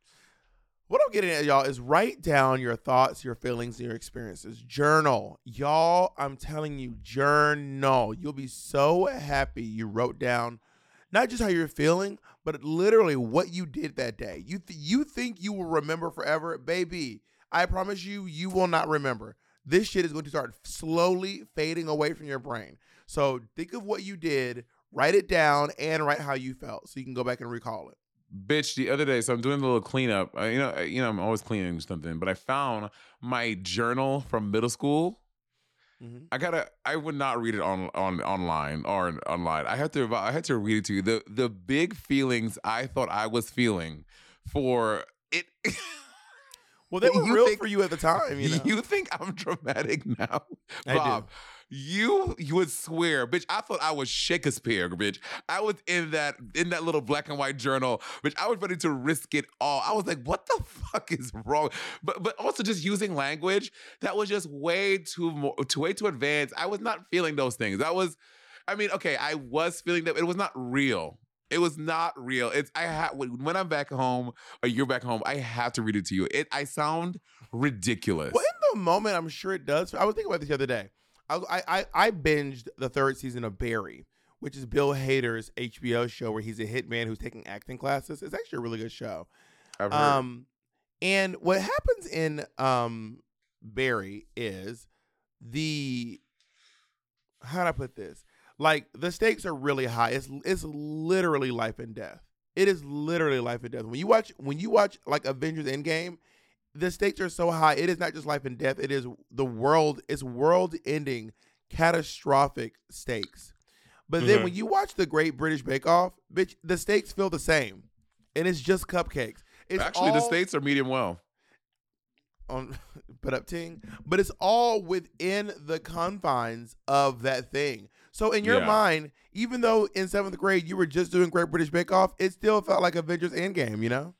What I'm getting at, y'all, is write down your thoughts, your feelings, your experiences. Journal. Y'all, I'm telling you, journal. You'll be so happy you wrote down not just how you're feeling, but literally what you did that day. You th- you think you will remember forever, baby. I promise you, you will not remember. This shit is going to start slowly fading away from your brain. So think of what you did, write it down, and write how you felt, so you can go back and recall it.
Bitch, the other day, so I'm doing a little cleanup. Uh, you know, you know, I'm always cleaning something, but I found my journal from middle school.
Mhm.
I gotta. I would not read it on on online or online. I had to. I had to read it to you. The the big feelings I thought I was feeling for it.
Well, they were
You
real
think-
for you at the time. You
You, think I'm dramatic now. Bob? You you would swear, bitch. I thought I was Shakespeare, bitch. I was in that in that little black and white journal, bitch. I was ready to risk it all. I was like, what the fuck is wrong? But but also just using language that was just way too more too way too advanced. I was not feeling those things. I was, I mean, okay, I was feeling that it was not real. It was not real. It's I when when I'm back home or you're back home, I have to read it to you. It I sound ridiculous.
Well, in the moment, I'm sure it does. I was thinking about this the other day. I, I, I, binged the third season of Barry, which is Bill Hader's HBO show where he's a hitman who's taking acting classes. It's actually a really good show. Um, and what happens in um Barry is the how do I put this? Like the stakes are really high. It's it's literally life and death. It is literally life and death. When you watch when you watch like Avengers Endgame, the stakes are so high. It is not just life and death. It is the world. It's world ending, catastrophic stakes. But then
Mhm.
when you watch the Great British Bake Off, bitch, the stakes feel the same, and it's just cupcakes. It's
Actually, the stakes are medium well.
on put up ting, but it's all within the confines of that thing. So in your
Yeah.
mind, even though in seventh grade you were just doing Great British Bake Off, it still felt like Avengers Endgame. You know?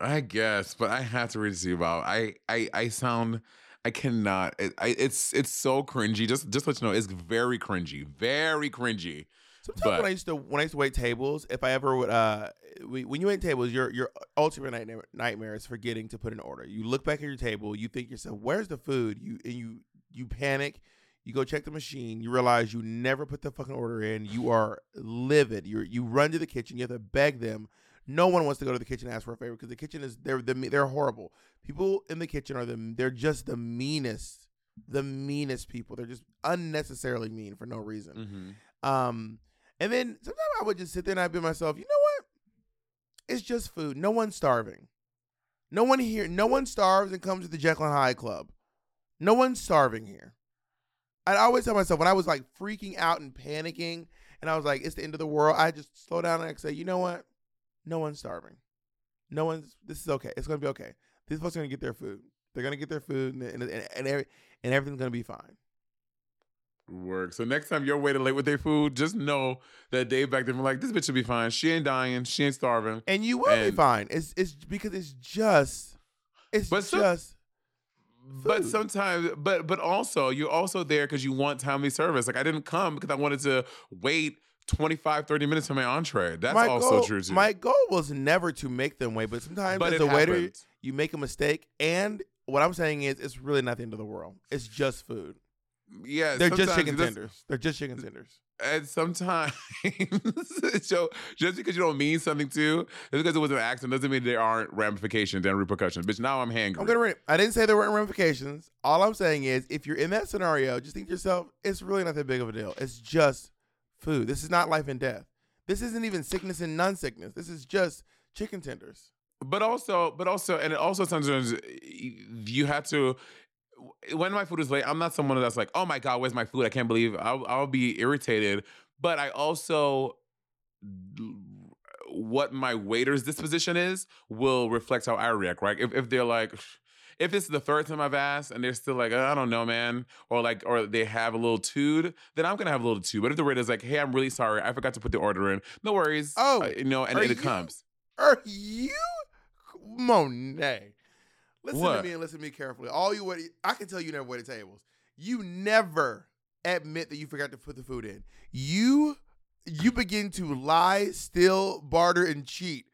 I guess, but I have to read it to you about. I I I sound. I cannot. It, I, it's it's so cringy. Just just let you know, it's very cringy, very cringy.
Sometimes
But-
when I used to when I used to wait tables, if I ever would uh we- when you wait tables, your your ultimate nightmare, nightmare is forgetting to put an order. You look back at your table, you think yourself, "Where's the food?" You and you you panic. You go check the machine. You realize you never put the fucking order in. You are livid. You you run to the kitchen. You have to beg them. No one wants to go to the kitchen and ask for a favor because the kitchen is they're the they're horrible. People in the kitchen are the they're just the meanest, the meanest people. They're just unnecessarily mean for no reason.
Mm-hmm.
Um, And then sometimes I would just sit there and I'd be myself, you know what? It's just food. No one's starving. No one here, no one starves and comes to the Jekyll and Hyde Club. No one's starving here. I'd always tell myself when I was like freaking out and panicking and I was like, it's the end of the world, I just slow down and I say, you know what? No one's starving. No one's, this is okay. It's going to be okay. These folks are to get their food. They're going to get their food and, and, and, and, every, and everything's going to be fine.
Work. So next time you're waiting late with their food, just know that Dave back there like, this bitch should be fine. She ain't dying. She ain't starving.
And you will
And-
be fine. It's, it's because it's just, it's
But some-
just,
But sometimes, but but also, you're also there because you want timely service. Like I didn't come because I wanted to wait 25, 30 minutes for my entree. That's
my
also
goal,
true too.
My goal was never to make them wait, but sometimes
but
as a waiter,
happened.
you make a mistake. And what I'm saying is, it's really not the end of the world. It's just food.
Yeah,
They're just chicken tenders. They're just chicken tenders.
And sometimes, so just because you don't mean something to, just because it was an accident, doesn't mean there aren't ramifications and repercussions. Bitch, now I'm hangry.
I'm gonna. Re- I didn't say there weren't ramifications. All I'm saying is, if you're in that scenario, just think to yourself, it's really not that big of a deal. It's just food. This is not life and death. This isn't even sickness and non-sickness. This is just chicken tenders.
but also, but also, and it also sometimes you have to. When my food is late, I'm not someone that's like, "Oh my god, where's my food? I can't believe." I'll, I'll be irritated, but I also what my waiter's disposition is will reflect how I react. Right? If if they're like. If this is the third time I've asked and they're still like, I don't know, man, or like, or they have a little tood, then I'm gonna have a little tood. But if the waiter's like, Hey, I'm really sorry, I forgot to put the order in. No worries.
Oh,
Uh, you know, and
are
it
you-
comes.
Are you Monet? Listen
What?
to me and listen to me carefully. All you wait, I can tell you never waited tables. You never admit that you forgot to put the food in. You you begin to lie, steal, barter, and cheat.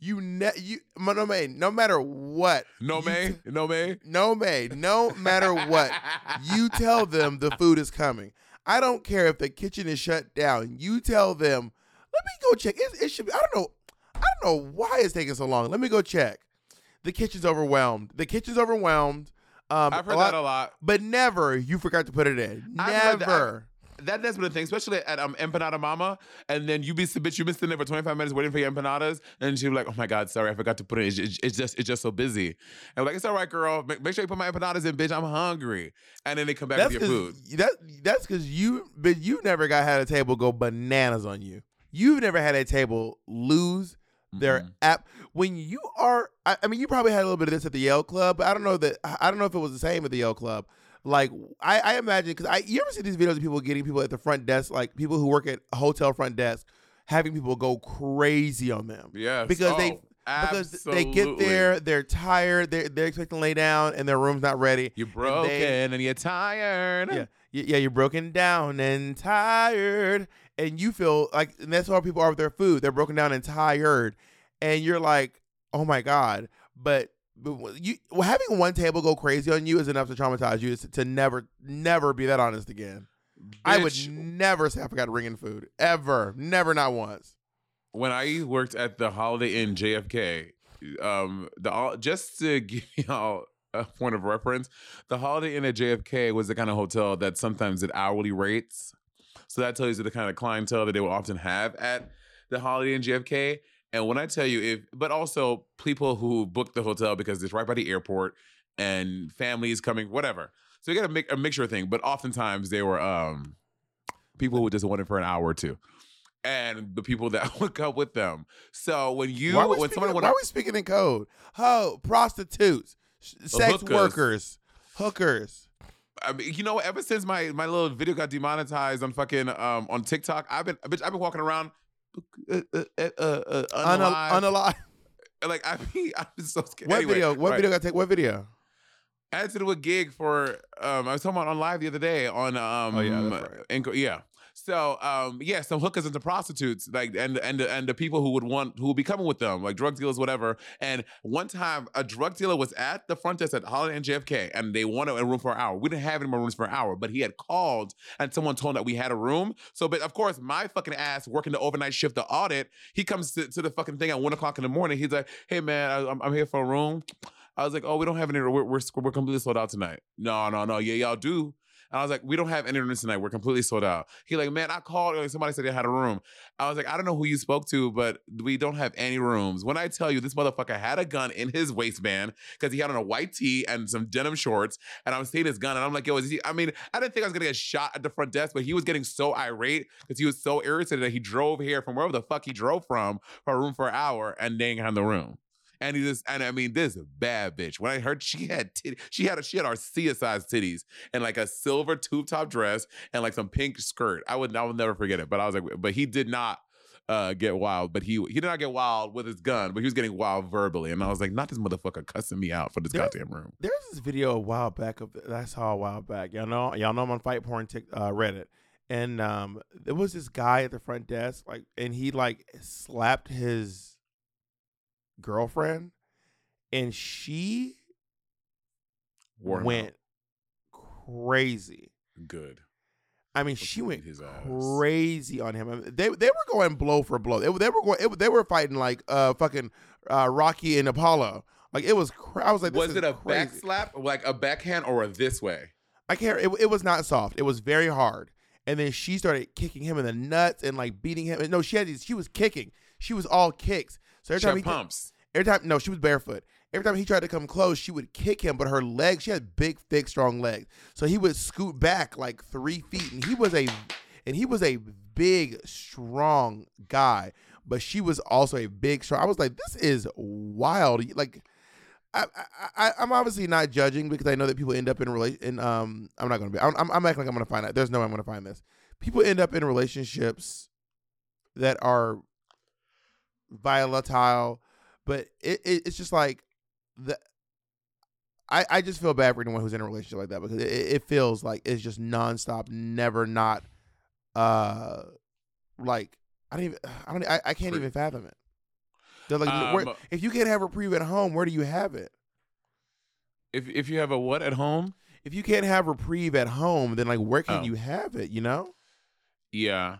You ne- you no may no matter what.
No may,
t-
no may.
no may no matter what. you tell them the food is coming. I don't care if the kitchen is shut down. You tell them, let me go check. It, it should be. I don't know. I don't know why it's taking so long. Let me go check. The kitchen's overwhelmed. The kitchen's overwhelmed. Um,
I've heard
a lot-
that a lot.
But never you forgot to put it in.
I've
Never.
That that's been a thing, especially at um empanada mama, and then you be bitch, you been sitting there for 25 minutes waiting for your empanadas, and she be like, "Oh my god, sorry, I forgot to put it. in. It's, it's just it's just so busy." And I'm like, "It's all right, girl. Make, make sure you put my empanadas in, bitch. I'm hungry." And then they come back
That's
with your food.
that that's because you but you never got had a table go bananas on you. You've never had a table lose their
Mhm.
app when you are. I, I mean, you probably had a little bit of this at the Yale Club, but I don't know that. I don't know if it was the same at the Yale Club. Like I, I imagine because I you ever see these videos of people getting people at the front desk, like people who work at hotel front desk, having people go crazy on them
Yes.
because they
Oh,
because they get there, they're tired, they're they're expecting to lay down, and their room's not ready.
You're
and
broken
they-
and, you're tired.
yeah, yeah, you're broken down and tired, and you feel like and that's how people are with their food. They're broken down and tired, and you're like, oh my god. But, you having one table go crazy on you is enough to traumatize you to, to never, never be that honest again. I would never say I forgot to bring in food ever, never, not once.
when I worked at the Holiday Inn JFK, um, the all just to give y'all a point of reference, the Holiday Inn at JFK was the kind of hotel that sometimes did hourly rates. So that tells you the kind of clientele that they will often have at the Holiday Inn JFK. And when I tell you if, but also people who book the hotel because it's right by the airport and families coming, whatever. So you got to make a mixture of thing. But oftentimes they were um people who just wanted for an hour or two and the people that would come with them. So when you
why
when
speaking,
someone
why are we speaking in code? Oh, prostitutes, sex
hookers.
workers, hookers.
I mean, you know, ever since my my little video got demonetized on fucking um on TikTok, I've been bitch, I've been walking around uh, uh, uh, uh, unalive.
unalive.
like I mean, I'm so scared.
What
Anyway,
video? What
right.
video got take? What video?
I had to do a gig for um I was talking about on live the other day on um
Oh, yeah, that's right.
Anchor- yeah. So um yeah, some hookers and the prostitutes like and and and the people who would want who would be coming with them like drug dealers whatever. And one time a drug dealer was at the front desk at Holiday Inn JFK and they wanted a room for an hour. We didn't have any more rooms for an hour, but he had called and someone told him that we had a room. So but of course my fucking ass working the overnight shift the audit, he comes to, to the fucking thing at one o'clock in the morning. He's like, hey man, I, I'm, I'm here for a room. I was like, oh, we don't have any. We're, we're, we're completely sold out tonight. No, no, no. Yeah, y'all do. And I was like, we don't have any rooms tonight. We're completely sold out. He like, man, I called. Like, somebody said they had a room. I was like, I don't know who you spoke to, but we don't have any rooms. When I tell you this motherfucker had a gun in his waistband because he had on a white tee and some denim shorts, and I was seeing his gun, and I'm like, yo, is he? I mean, I didn't think I was gonna get shot at the front desk, but he was getting so irate because he was so irritated that he drove here from wherever the fuck he drove from for a room for an hour and didn't have the room. And he just, and I mean, this bad bitch. When I heard she had titty, she had a, she had Arcia sized titties and like a silver tube top dress and like some pink skirt. I would, I would never forget it. But I was like, but he did not uh, get wild. But he he did not get wild with his gun, but he was getting wild verbally. And I was like, not this motherfucker cussing me out for this goddamn room.
There's this video a while back of that I saw a while back. Y'all know, y'all know I'm on Fight Porn Tik uh, Reddit, and um, there was this guy at the front desk, like, and he like slapped his girlfriend, and she
out.
went crazy.
good.
I mean,
Let's
she went crazy on him. I mean, they they were going blow for blow. They, they were going. It, they were fighting like uh fucking uh, Rocky and Apollo. Like it was. Cra- I was like, this
Was it a
crazy.
back slap, like a backhand, or a this way?
I can't. It, it was not soft. It was very hard. And then she started kicking him in the nuts and like beating him. No, she had these. She was kicking. She was all kicks. So every
She
time
had
he
pumps.
every time no, she was barefoot. Every time he tried to come close, she would kick him, but her legs. She had big, thick, strong legs. So he would scoot back like three feet, and he was a, and he was a big, strong guy. But she was also a big, strong. I was like, this is wild. Like. I, I, I, I'm obviously not judging because I know that people end up in relation. In, um, I'm not going to be. I'm, I'm, I'm acting like I'm going to find out. There's no way I'm going to find this. People end up in relationships that are volatile, but it, it it's just like the. I, I just feel bad for anyone who's in a relationship like that because it, it feels like it's just nonstop, never not, uh, like I don't even I don't I, I can't even fathom it. They're like,
Um,
where, if you can't have reprieve at home, where do you have it?
If if you have a what at home?
If you can't have reprieve at home, then like where can
Oh.
you have it? You know?
Yeah.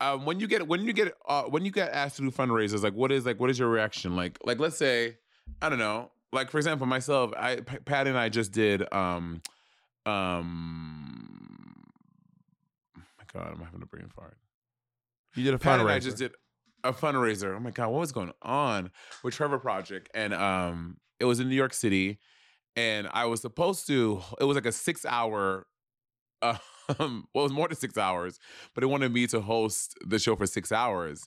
Um, when you get when you get uh, when you get asked to do fundraisers, like what is like what is your reaction? Like like let's say I don't know. Like for example, myself, I P- Patty and I just did. Um, um, oh my God, I'm having a brain fart.
You did a
Pat and I just did a fundraiser. Oh my god, what was going on with Trevor Project? And um, it was in New York City, and I was supposed to. It was like a six hour. Um, well, it was more than six hours, but it wanted me to host the show for six hours.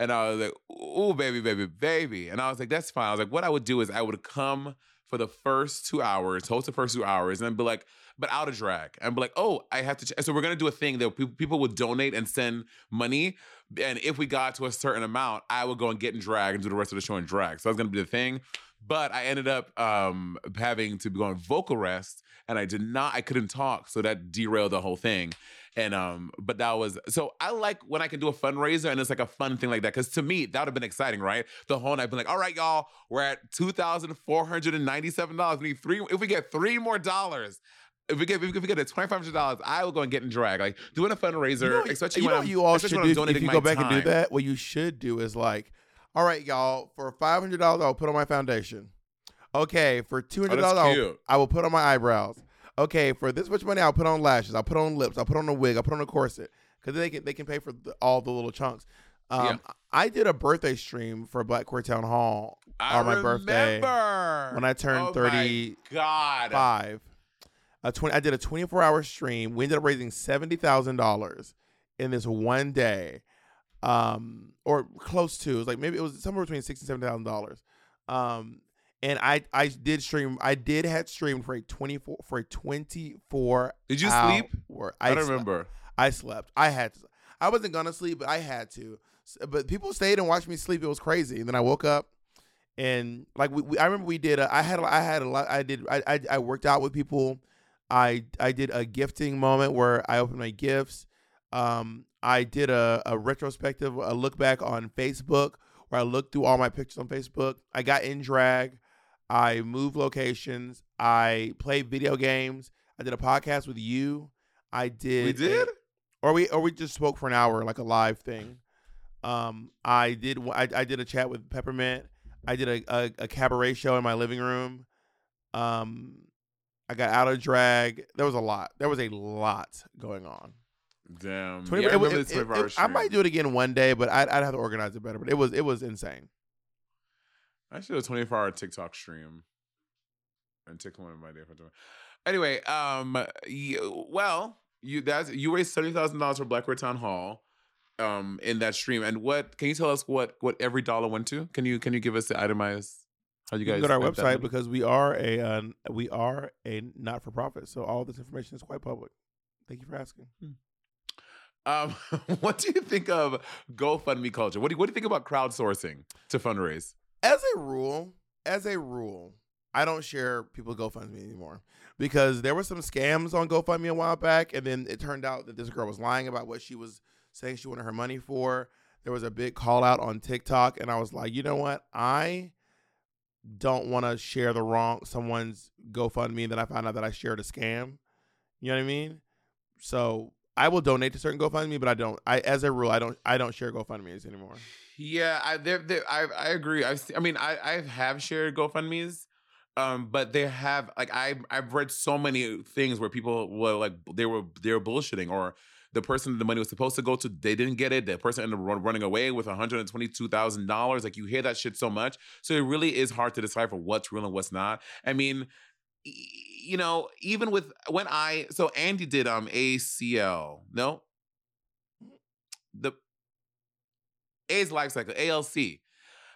And I was like, "Ooh, baby, baby, baby," and I was like, "That's fine." I was like, "What I would do is I would come for the first two hours, host the first two hours, and then be like, but out of drag, and be like, oh, I have to." Ch-. So we're gonna do a thing that people people would donate and send money, and if we got to a certain amount, I would go and get in drag and do the rest of the show in drag. So that was gonna be the thing. But I ended up um, having to go on vocal rest, and I did not. I couldn't talk, so that derailed the whole thing. And um, but that was so I like when I can do a fundraiser and it's like a fun thing like that. Cause to me, that would have been exciting, right? The whole night been like, all right, y'all, we're at two thousand four hundred and ninety-seven dollars. We need three, if we get three more dollars. If we get if we get to twenty five hundred dollars, I will go and get in drag. Like doing a fundraiser,
You know,
especially
you
when
know
I'm,
you all should do if you go back and do that. What you should do is like, all right, y'all, for five hundred dollars, I'll put on my foundation. Okay, for two hundred dollars,
cute.
I will put on my eyebrows. Okay, for this much money, I'll put on lashes. I'll put on lips. I'll put on a wig. I'll put on a corset because they can they can pay for the, all the little chunks. Um,
Yeah.
I did a birthday stream for Black Queer Town Hall
I
on my birthday when I turned
Oh my
30
God,
five. A twenty. I did a twenty four hour stream. We ended up raising seventy thousand dollars in this one day, um, or close to. It was like maybe it was somewhere between sixty seven thousand dollars. Um, and I I did stream. I did had streamed for a twenty four for a twenty four.
Did you sleep?
I,
I, don't remember.
I slept. I had to. I wasn't gonna sleep, but I had to. But people stayed and watched me sleep. It was crazy. And then I woke up, and like we, we I remember we did. A, I had. a- I had a lot. I did. I, I I worked out with people. I I did a gifting moment where I opened my gifts. Um, I did a, a retrospective, a look back on Facebook where I looked through all my pictures on Facebook. I got in drag. I moved locations. I played video games. I did a podcast with you. I did.
We
a-
did.
or we or we just spoke for an hour like a live thing. Um, I did I, I did a chat with Peppermint. I did a, a, a cabaret show in my living room. Um, I got out of drag. There was a lot. There was a lot going on.
Damn.
20
Yeah, I
it- it- it- it- I might do it again one day, but I'd, I'd have to organize it better. But it was it was insane.
I should have a 24 hour TikTok stream. And TikTok one my day for Anyway, um, you, well, you that's you raised seventy thousand dollars for Black Queer Town Hall, um, in that stream. And what can you tell us what what every dollar went to? Can you can you give us the itemized? How you
You
guys
can go to our website because we are a uh, we are a not for profit, so all this information is quite public. Thank you for asking.
Um, what do you think of GoFundMe culture? What do you, what do you think about crowdsourcing to fundraise?
As a rule, as a rule, I don't share people GoFundMe anymore because there were some scams on GoFundMe a while back, and then it turned out that this girl was lying about what she was saying she wanted her money for. There was a big call out on TikTok, and I was like, you know what? I don't want to share the wrong someone's GoFundMe. Then I found out that I shared a scam. You know what I mean? So I will donate to certain GoFundMe, but I don't. I as a rule, I don't. I don't share GoFundMe's anymore.
Yeah, I there, there I I agree. I've I mean I I have shared GoFundmes, um, but they have like I I've read so many things where people were like they were they were bullshitting or the person the money was supposed to go to they didn't get it. The person ended up run, running away with one hundred and twenty two thousand dollars. Like you hear that shit so much, so it really is hard to decipher what's real and what's not. I mean. You know, even with when I so Andy did um ACL, no, the AIDS life cycle, ALC.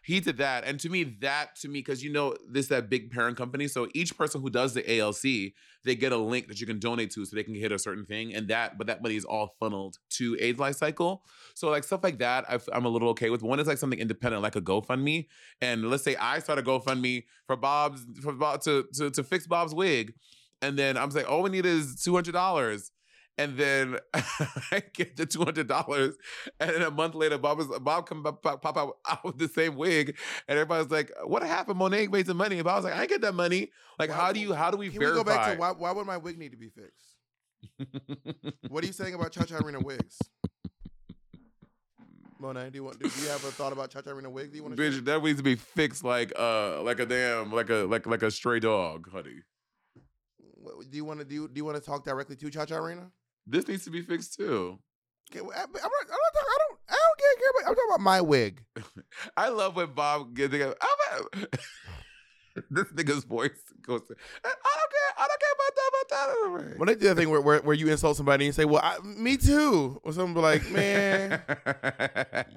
He did that. And to me, that to me, because you know, this that big parent company. So each person who does the ALC, they get a link that you can donate to so they can hit a certain thing. And that, but that money is all funneled to AIDS life cycle. So like stuff like that, I've, I'm a little okay with. One is like something independent, like a GoFundMe. And let's say I start a GoFundMe for Bob's for Bob to to, to fix Bob's wig. And then I'm like, all we need is two hundred dollars. And then I get the two hundred dollars, and then a month later, Bob was Bob come pop, pop pop out, out with the same wig, and everybody's like, "What happened? Monet made some money." And Bob was like, "I ain't get that money." Like, how do you how do we
Can
verify?
we go back to why, why would my wig need to be fixed? What are you saying about Cha Cha Arena wigs? Monet, do you want? Do you have a thought about Cha Cha Arena wigs? Do you want to?
Bitch, that needs to be fixed like uh like a damn like a like like a stray dog, honey.
Do you want to do? You, do you want to talk directly to Cha Cha Arena?
This needs to be fixed too.
Okay, well, I, I'm not. I'm not talking, I don't. I don't care, care about. I'm talking about my wig.
I love when Bob gets together. This nigga's voice goes. I don't care. I don't care about that. About that.
When they do that thing where, where where you insult somebody and you say, "Well, I, me too," or something like, "Man,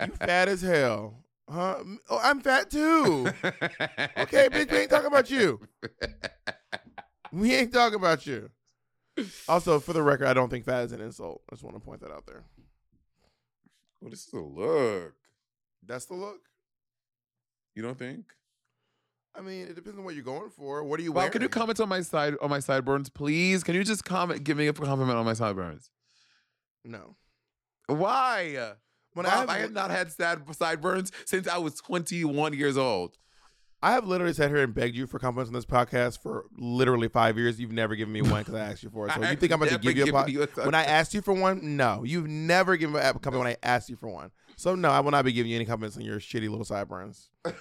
you fat as hell." Huh? Oh, I'm fat too. Okay, bitch, we ain't talking about you. We ain't talking about you. Also, for the record, I don't think fat is an insult. I just want to point that out there.
Well, this is a look.
That's the look.
You don't think?
I mean, it depends on what you're going for. What are you
Bob,
wearing?
can you comment on my side on my sideburns, please? Can you just comment, give me a compliment on my sideburns?
No.
Why?
When
Bob, I
I
have,
have,
not had sad sideburns since I was 21 years old.
I have literally sat here and begged you for compliments on this podcast for literally five years. You've never given me one because I asked you for it. So you think I'm about to give you a po-
you a-
when I asked you for one? No, you've never given me a compliment when I asked you for one. So no, I will not be giving you any compliments on your shitty little sideburns.
oh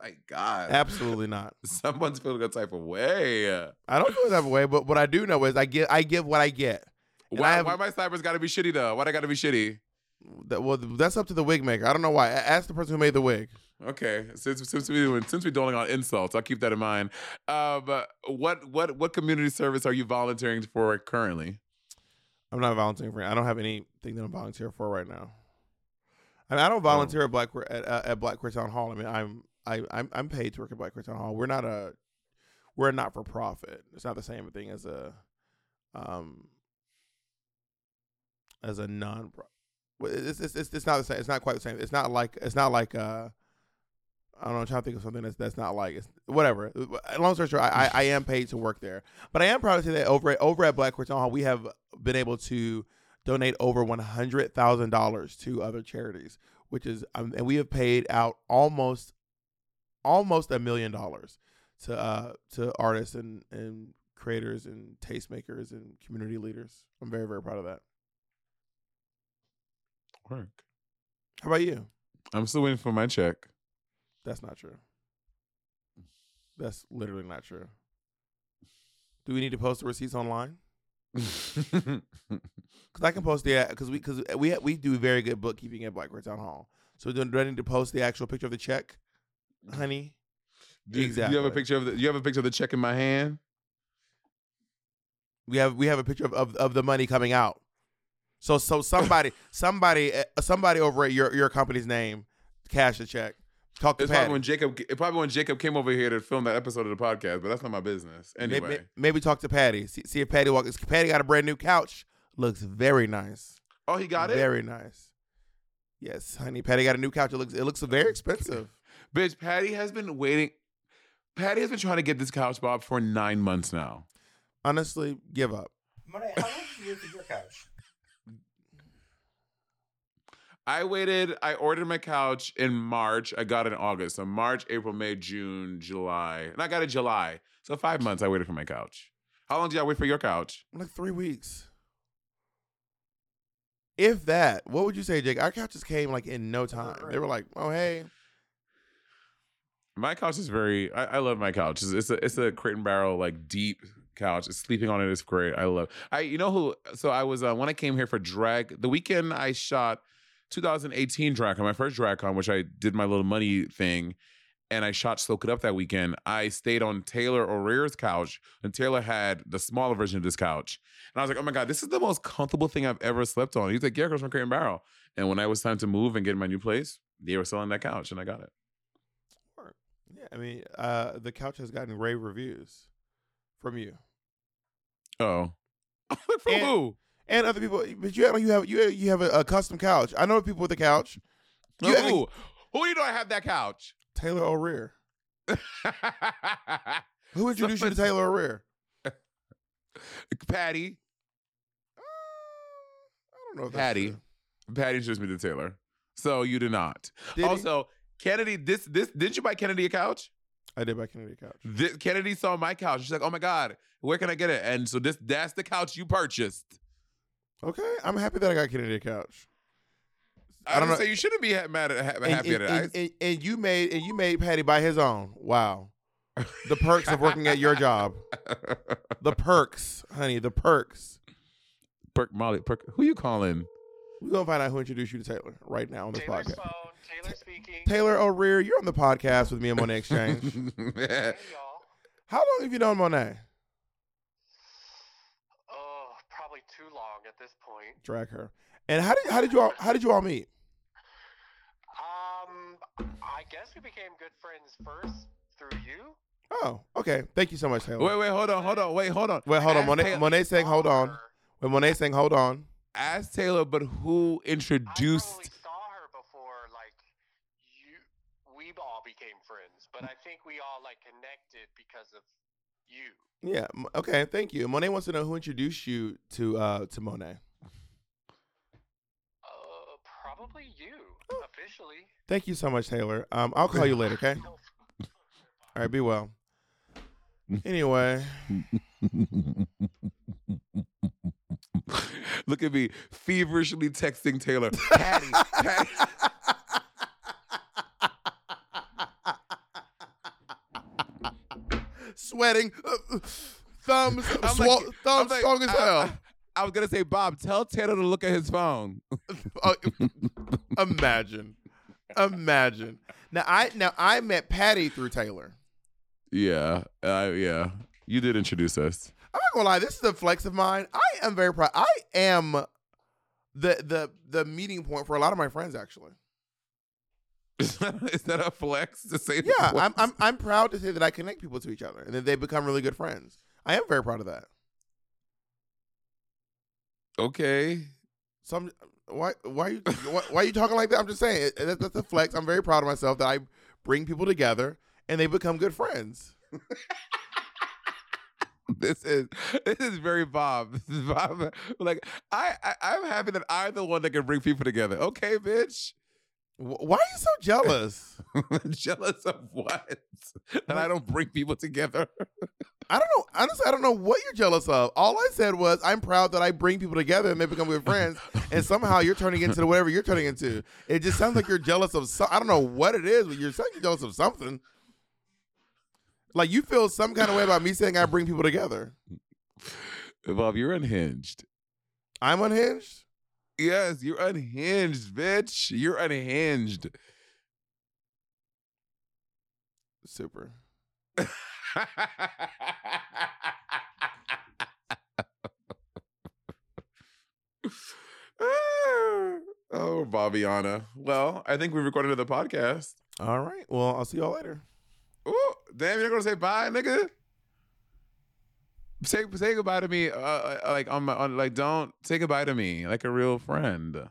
my God.
Absolutely not.
Someone's feeling a type of way.
I don't feel that way, but what I do know is I get I give what I get.
Why,
have-
why my sideburns got to be shitty though? Why they got to be shitty?
That, well, that's up to the wig maker. I don't know why. Ask the person who made the wig.
Okay, since since we since we're doling on insults, I'll keep that in mind. Uh, but what what what community service are you volunteering for currently?
I'm not volunteering for. I don't have anything that I'm volunteering for right now. I mean, I don't volunteer at Black at, uh, at Black Queer Town Hall. I mean, I'm I I'm, I'm paid to work at Black Queer Town Hall. We're not a we're a not for profit. It's not the same thing as a um as a non. It's, it's it's it's not the same. It's not quite the same. It's not like it's not like uh. I don't know. I'm trying to think of something that's that's not like it's whatever. Long story short, I, I, I am paid to work there, but I am proud to say that over at, over at Black Town Hall, we have been able to donate over one hundred thousand dollars to other charities, which is um, and we have paid out almost almost a million dollars to uh to artists and and creators and tastemakers and community leaders. I'm very very proud of that.
Work.
How about you?
I'm still waiting for my check.
That's not true. That's literally not true. Do we need to post the receipts online? Because I can post the because we because we we do very good bookkeeping at Black Queer Town Hall. So do, I need to post the actual picture of the check, honey?
Do, do you have a picture of the? You have a picture of the check in my hand.
We have we have a picture of, of, of the money coming out. So so somebody somebody uh, somebody over at your your company's name cash the check. Talk to
It's probably when Jacob. It probably when Jacob came over here to film that episode of the podcast, but that's not my business.
May-
Anyway,
may- maybe talk to Patty. See, see if Patty walks. Patty got a brand new couch. Looks very nice.
oh, he got it.
Very nice. Yes, honey. Patty got a new couch. It looks it looks very expensive.
Bitch, Patty has been waiting. Patty has been trying to get this couch, Bob, for nine months now.
Honestly, give up.
Monet, how long did you wait for your couch?
I waited. I ordered my couch in March. I got it in August. So March, April, May, June, July, and I got it July. So five months I waited for my couch. How long did I wait for your couch?
Like three weeks. If that, what would you say, Jake? Our couches came like in no time. They were like, "Oh hey,
My couch is very. I, I love my couch. It's, it's a it's a crate and barrel like deep couch. Sleeping on it is great. I love. I you know who? So I was uh, when I came here for drag the weekend I shot 2018 DragCon, my first DragCon, which I did my little money thing, and I shot Soak It Up that weekend. I stayed on Taylor O'Rear's couch, and Taylor had the smaller version of this couch, and I was like, oh my god, this is the most comfortable thing I've ever slept on. He's like, yeah, it goes from Crate and Barrel. And when I was time to move and get in my new place, they were selling that couch, and I got it.
yeah." I mean, uh, the couch has gotten rave reviews from you
Oh. From
And-
who?
And other people. But you have you have you have, you have a, a custom couch. I know people with a couch. You have
who? Who you know I have that couch?
Taylor O'Rear. Who introduced you to Taylor O'Rear?
Patty.
Uh, I don't know. If
Patty. Patty introduced me to Taylor. So you did not.
Did he?
also, Kennedy, this this didn't you buy Kennedy a couch?
I did buy Kennedy a couch.
This, Kennedy saw my couch. She's like, oh my God, where can I get it? And so this that's the couch you purchased.
Okay, I'm happy that I got Kennedy a couch.
I,
I don't
don't
know-
say you shouldn't be ha- mad at ha-
and,
happy
and,
at it.
And, and- and you made and you made Patty buy his own. Wow, the perks of working at your job. The perks, honey. The perks.
Perk Molly, Perk, who you calling?
We're gonna find out who introduced you to Taylor right now on this
Taylor's
podcast.
phone. Taylor speaking.
Taylor O'Rear, you're on the podcast with me and Monet X Change.
Hey, y'all.
How long have you known Monet?
Oh, probably too long at this point.
Drag her. And how did how did you all how did you all meet?
Um, I guess we became good friends first through you.
Oh, okay. Thank you so much, Taylor.
wait, wait, hold on, hold on, wait, hold on.
Wait, hold on.
Ask
Monet,
Taylor-
Monet saying hold on.
Her.
When Monet saying hold on.
Ask Taylor, but who introduced?
probably saw her before, like you. We all became friends, but I think we all like connected because of you.
Yeah. Okay. Thank you. Monet wants to know who introduced you to uh to Monet.
Uh, probably you officially.
Thank you so much, Taylor. Um, I'll call you later. Okay. All right. Be well. Anyway,
Look at me feverishly texting Taylor. Patty, Patty.
Sweating, uh, thumbs,
I'm
swa-
like-
thumbs
like,
strong as
I-
hell.
I, I was gonna say, Bob, tell Taylor to look at his phone.
Uh, imagine, imagine. Now I now I met Patty through Taylor.
yeah, uh, yeah. You did introduce us.
I'm not gonna lie, this is a flex of mine. I am very proud. I am the the the meeting point for a lot of my friends actually.
Is that, is that a flex to say?
Yeah? I'm I'm I'm proud to say that I connect people to each other and that they become really good friends. I am very proud of that.
okay.
So I'm, why why are you why, why are you talking like that? I'm just saying that, that's a flex. I'm very proud of myself that I bring people together and they become good friends.
This is this is very Bob. This is Bob. Like I, I I'm happy that I'm the one that can bring people together. Okay, bitch.
Wh- Why are you so jealous?
Jealous of what? That I don't bring people together.
I don't know. Honestly, I don't know what you're jealous of. All I said was I'm proud that I bring people together and they become good friends. and somehow you're turning into whatever you're turning into. It just sounds like you're jealous of. Some, I don't know what it is, but you're saying you're jealous of something. Like you feel some kind of way about me saying I bring people together.
Bob, you're unhinged.
I'm unhinged.
Yes, you're unhinged, bitch. You're unhinged.
Super.
oh, Bobbiana. Well, I think we recorded the podcast.
All right. Well, I'll see y'all later.
Oh, damn, you're not gonna say bye, nigga. Say say goodbye to me, uh, uh, like on my on like don't say goodbye to me like a real friend.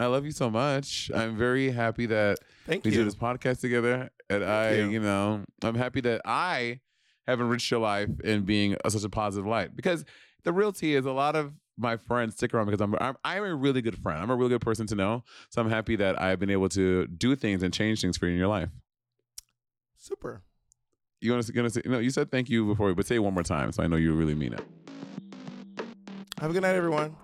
I love you so much. I'm very happy that
Thank
we
you.
do this podcast together, and I,
you.
you. know, I'm happy that I have enriched your life in being a, such a positive light. Because the real tea is a lot of my friends stick around because I'm, I'm I'm a really good friend. I'm a really good person to know. So I'm happy that I've been able to do things and change things for you in your life.
Super.
You want to gonna say no? You said thank you before, but say it one more time so I know you really mean it.
Have a good night, everyone.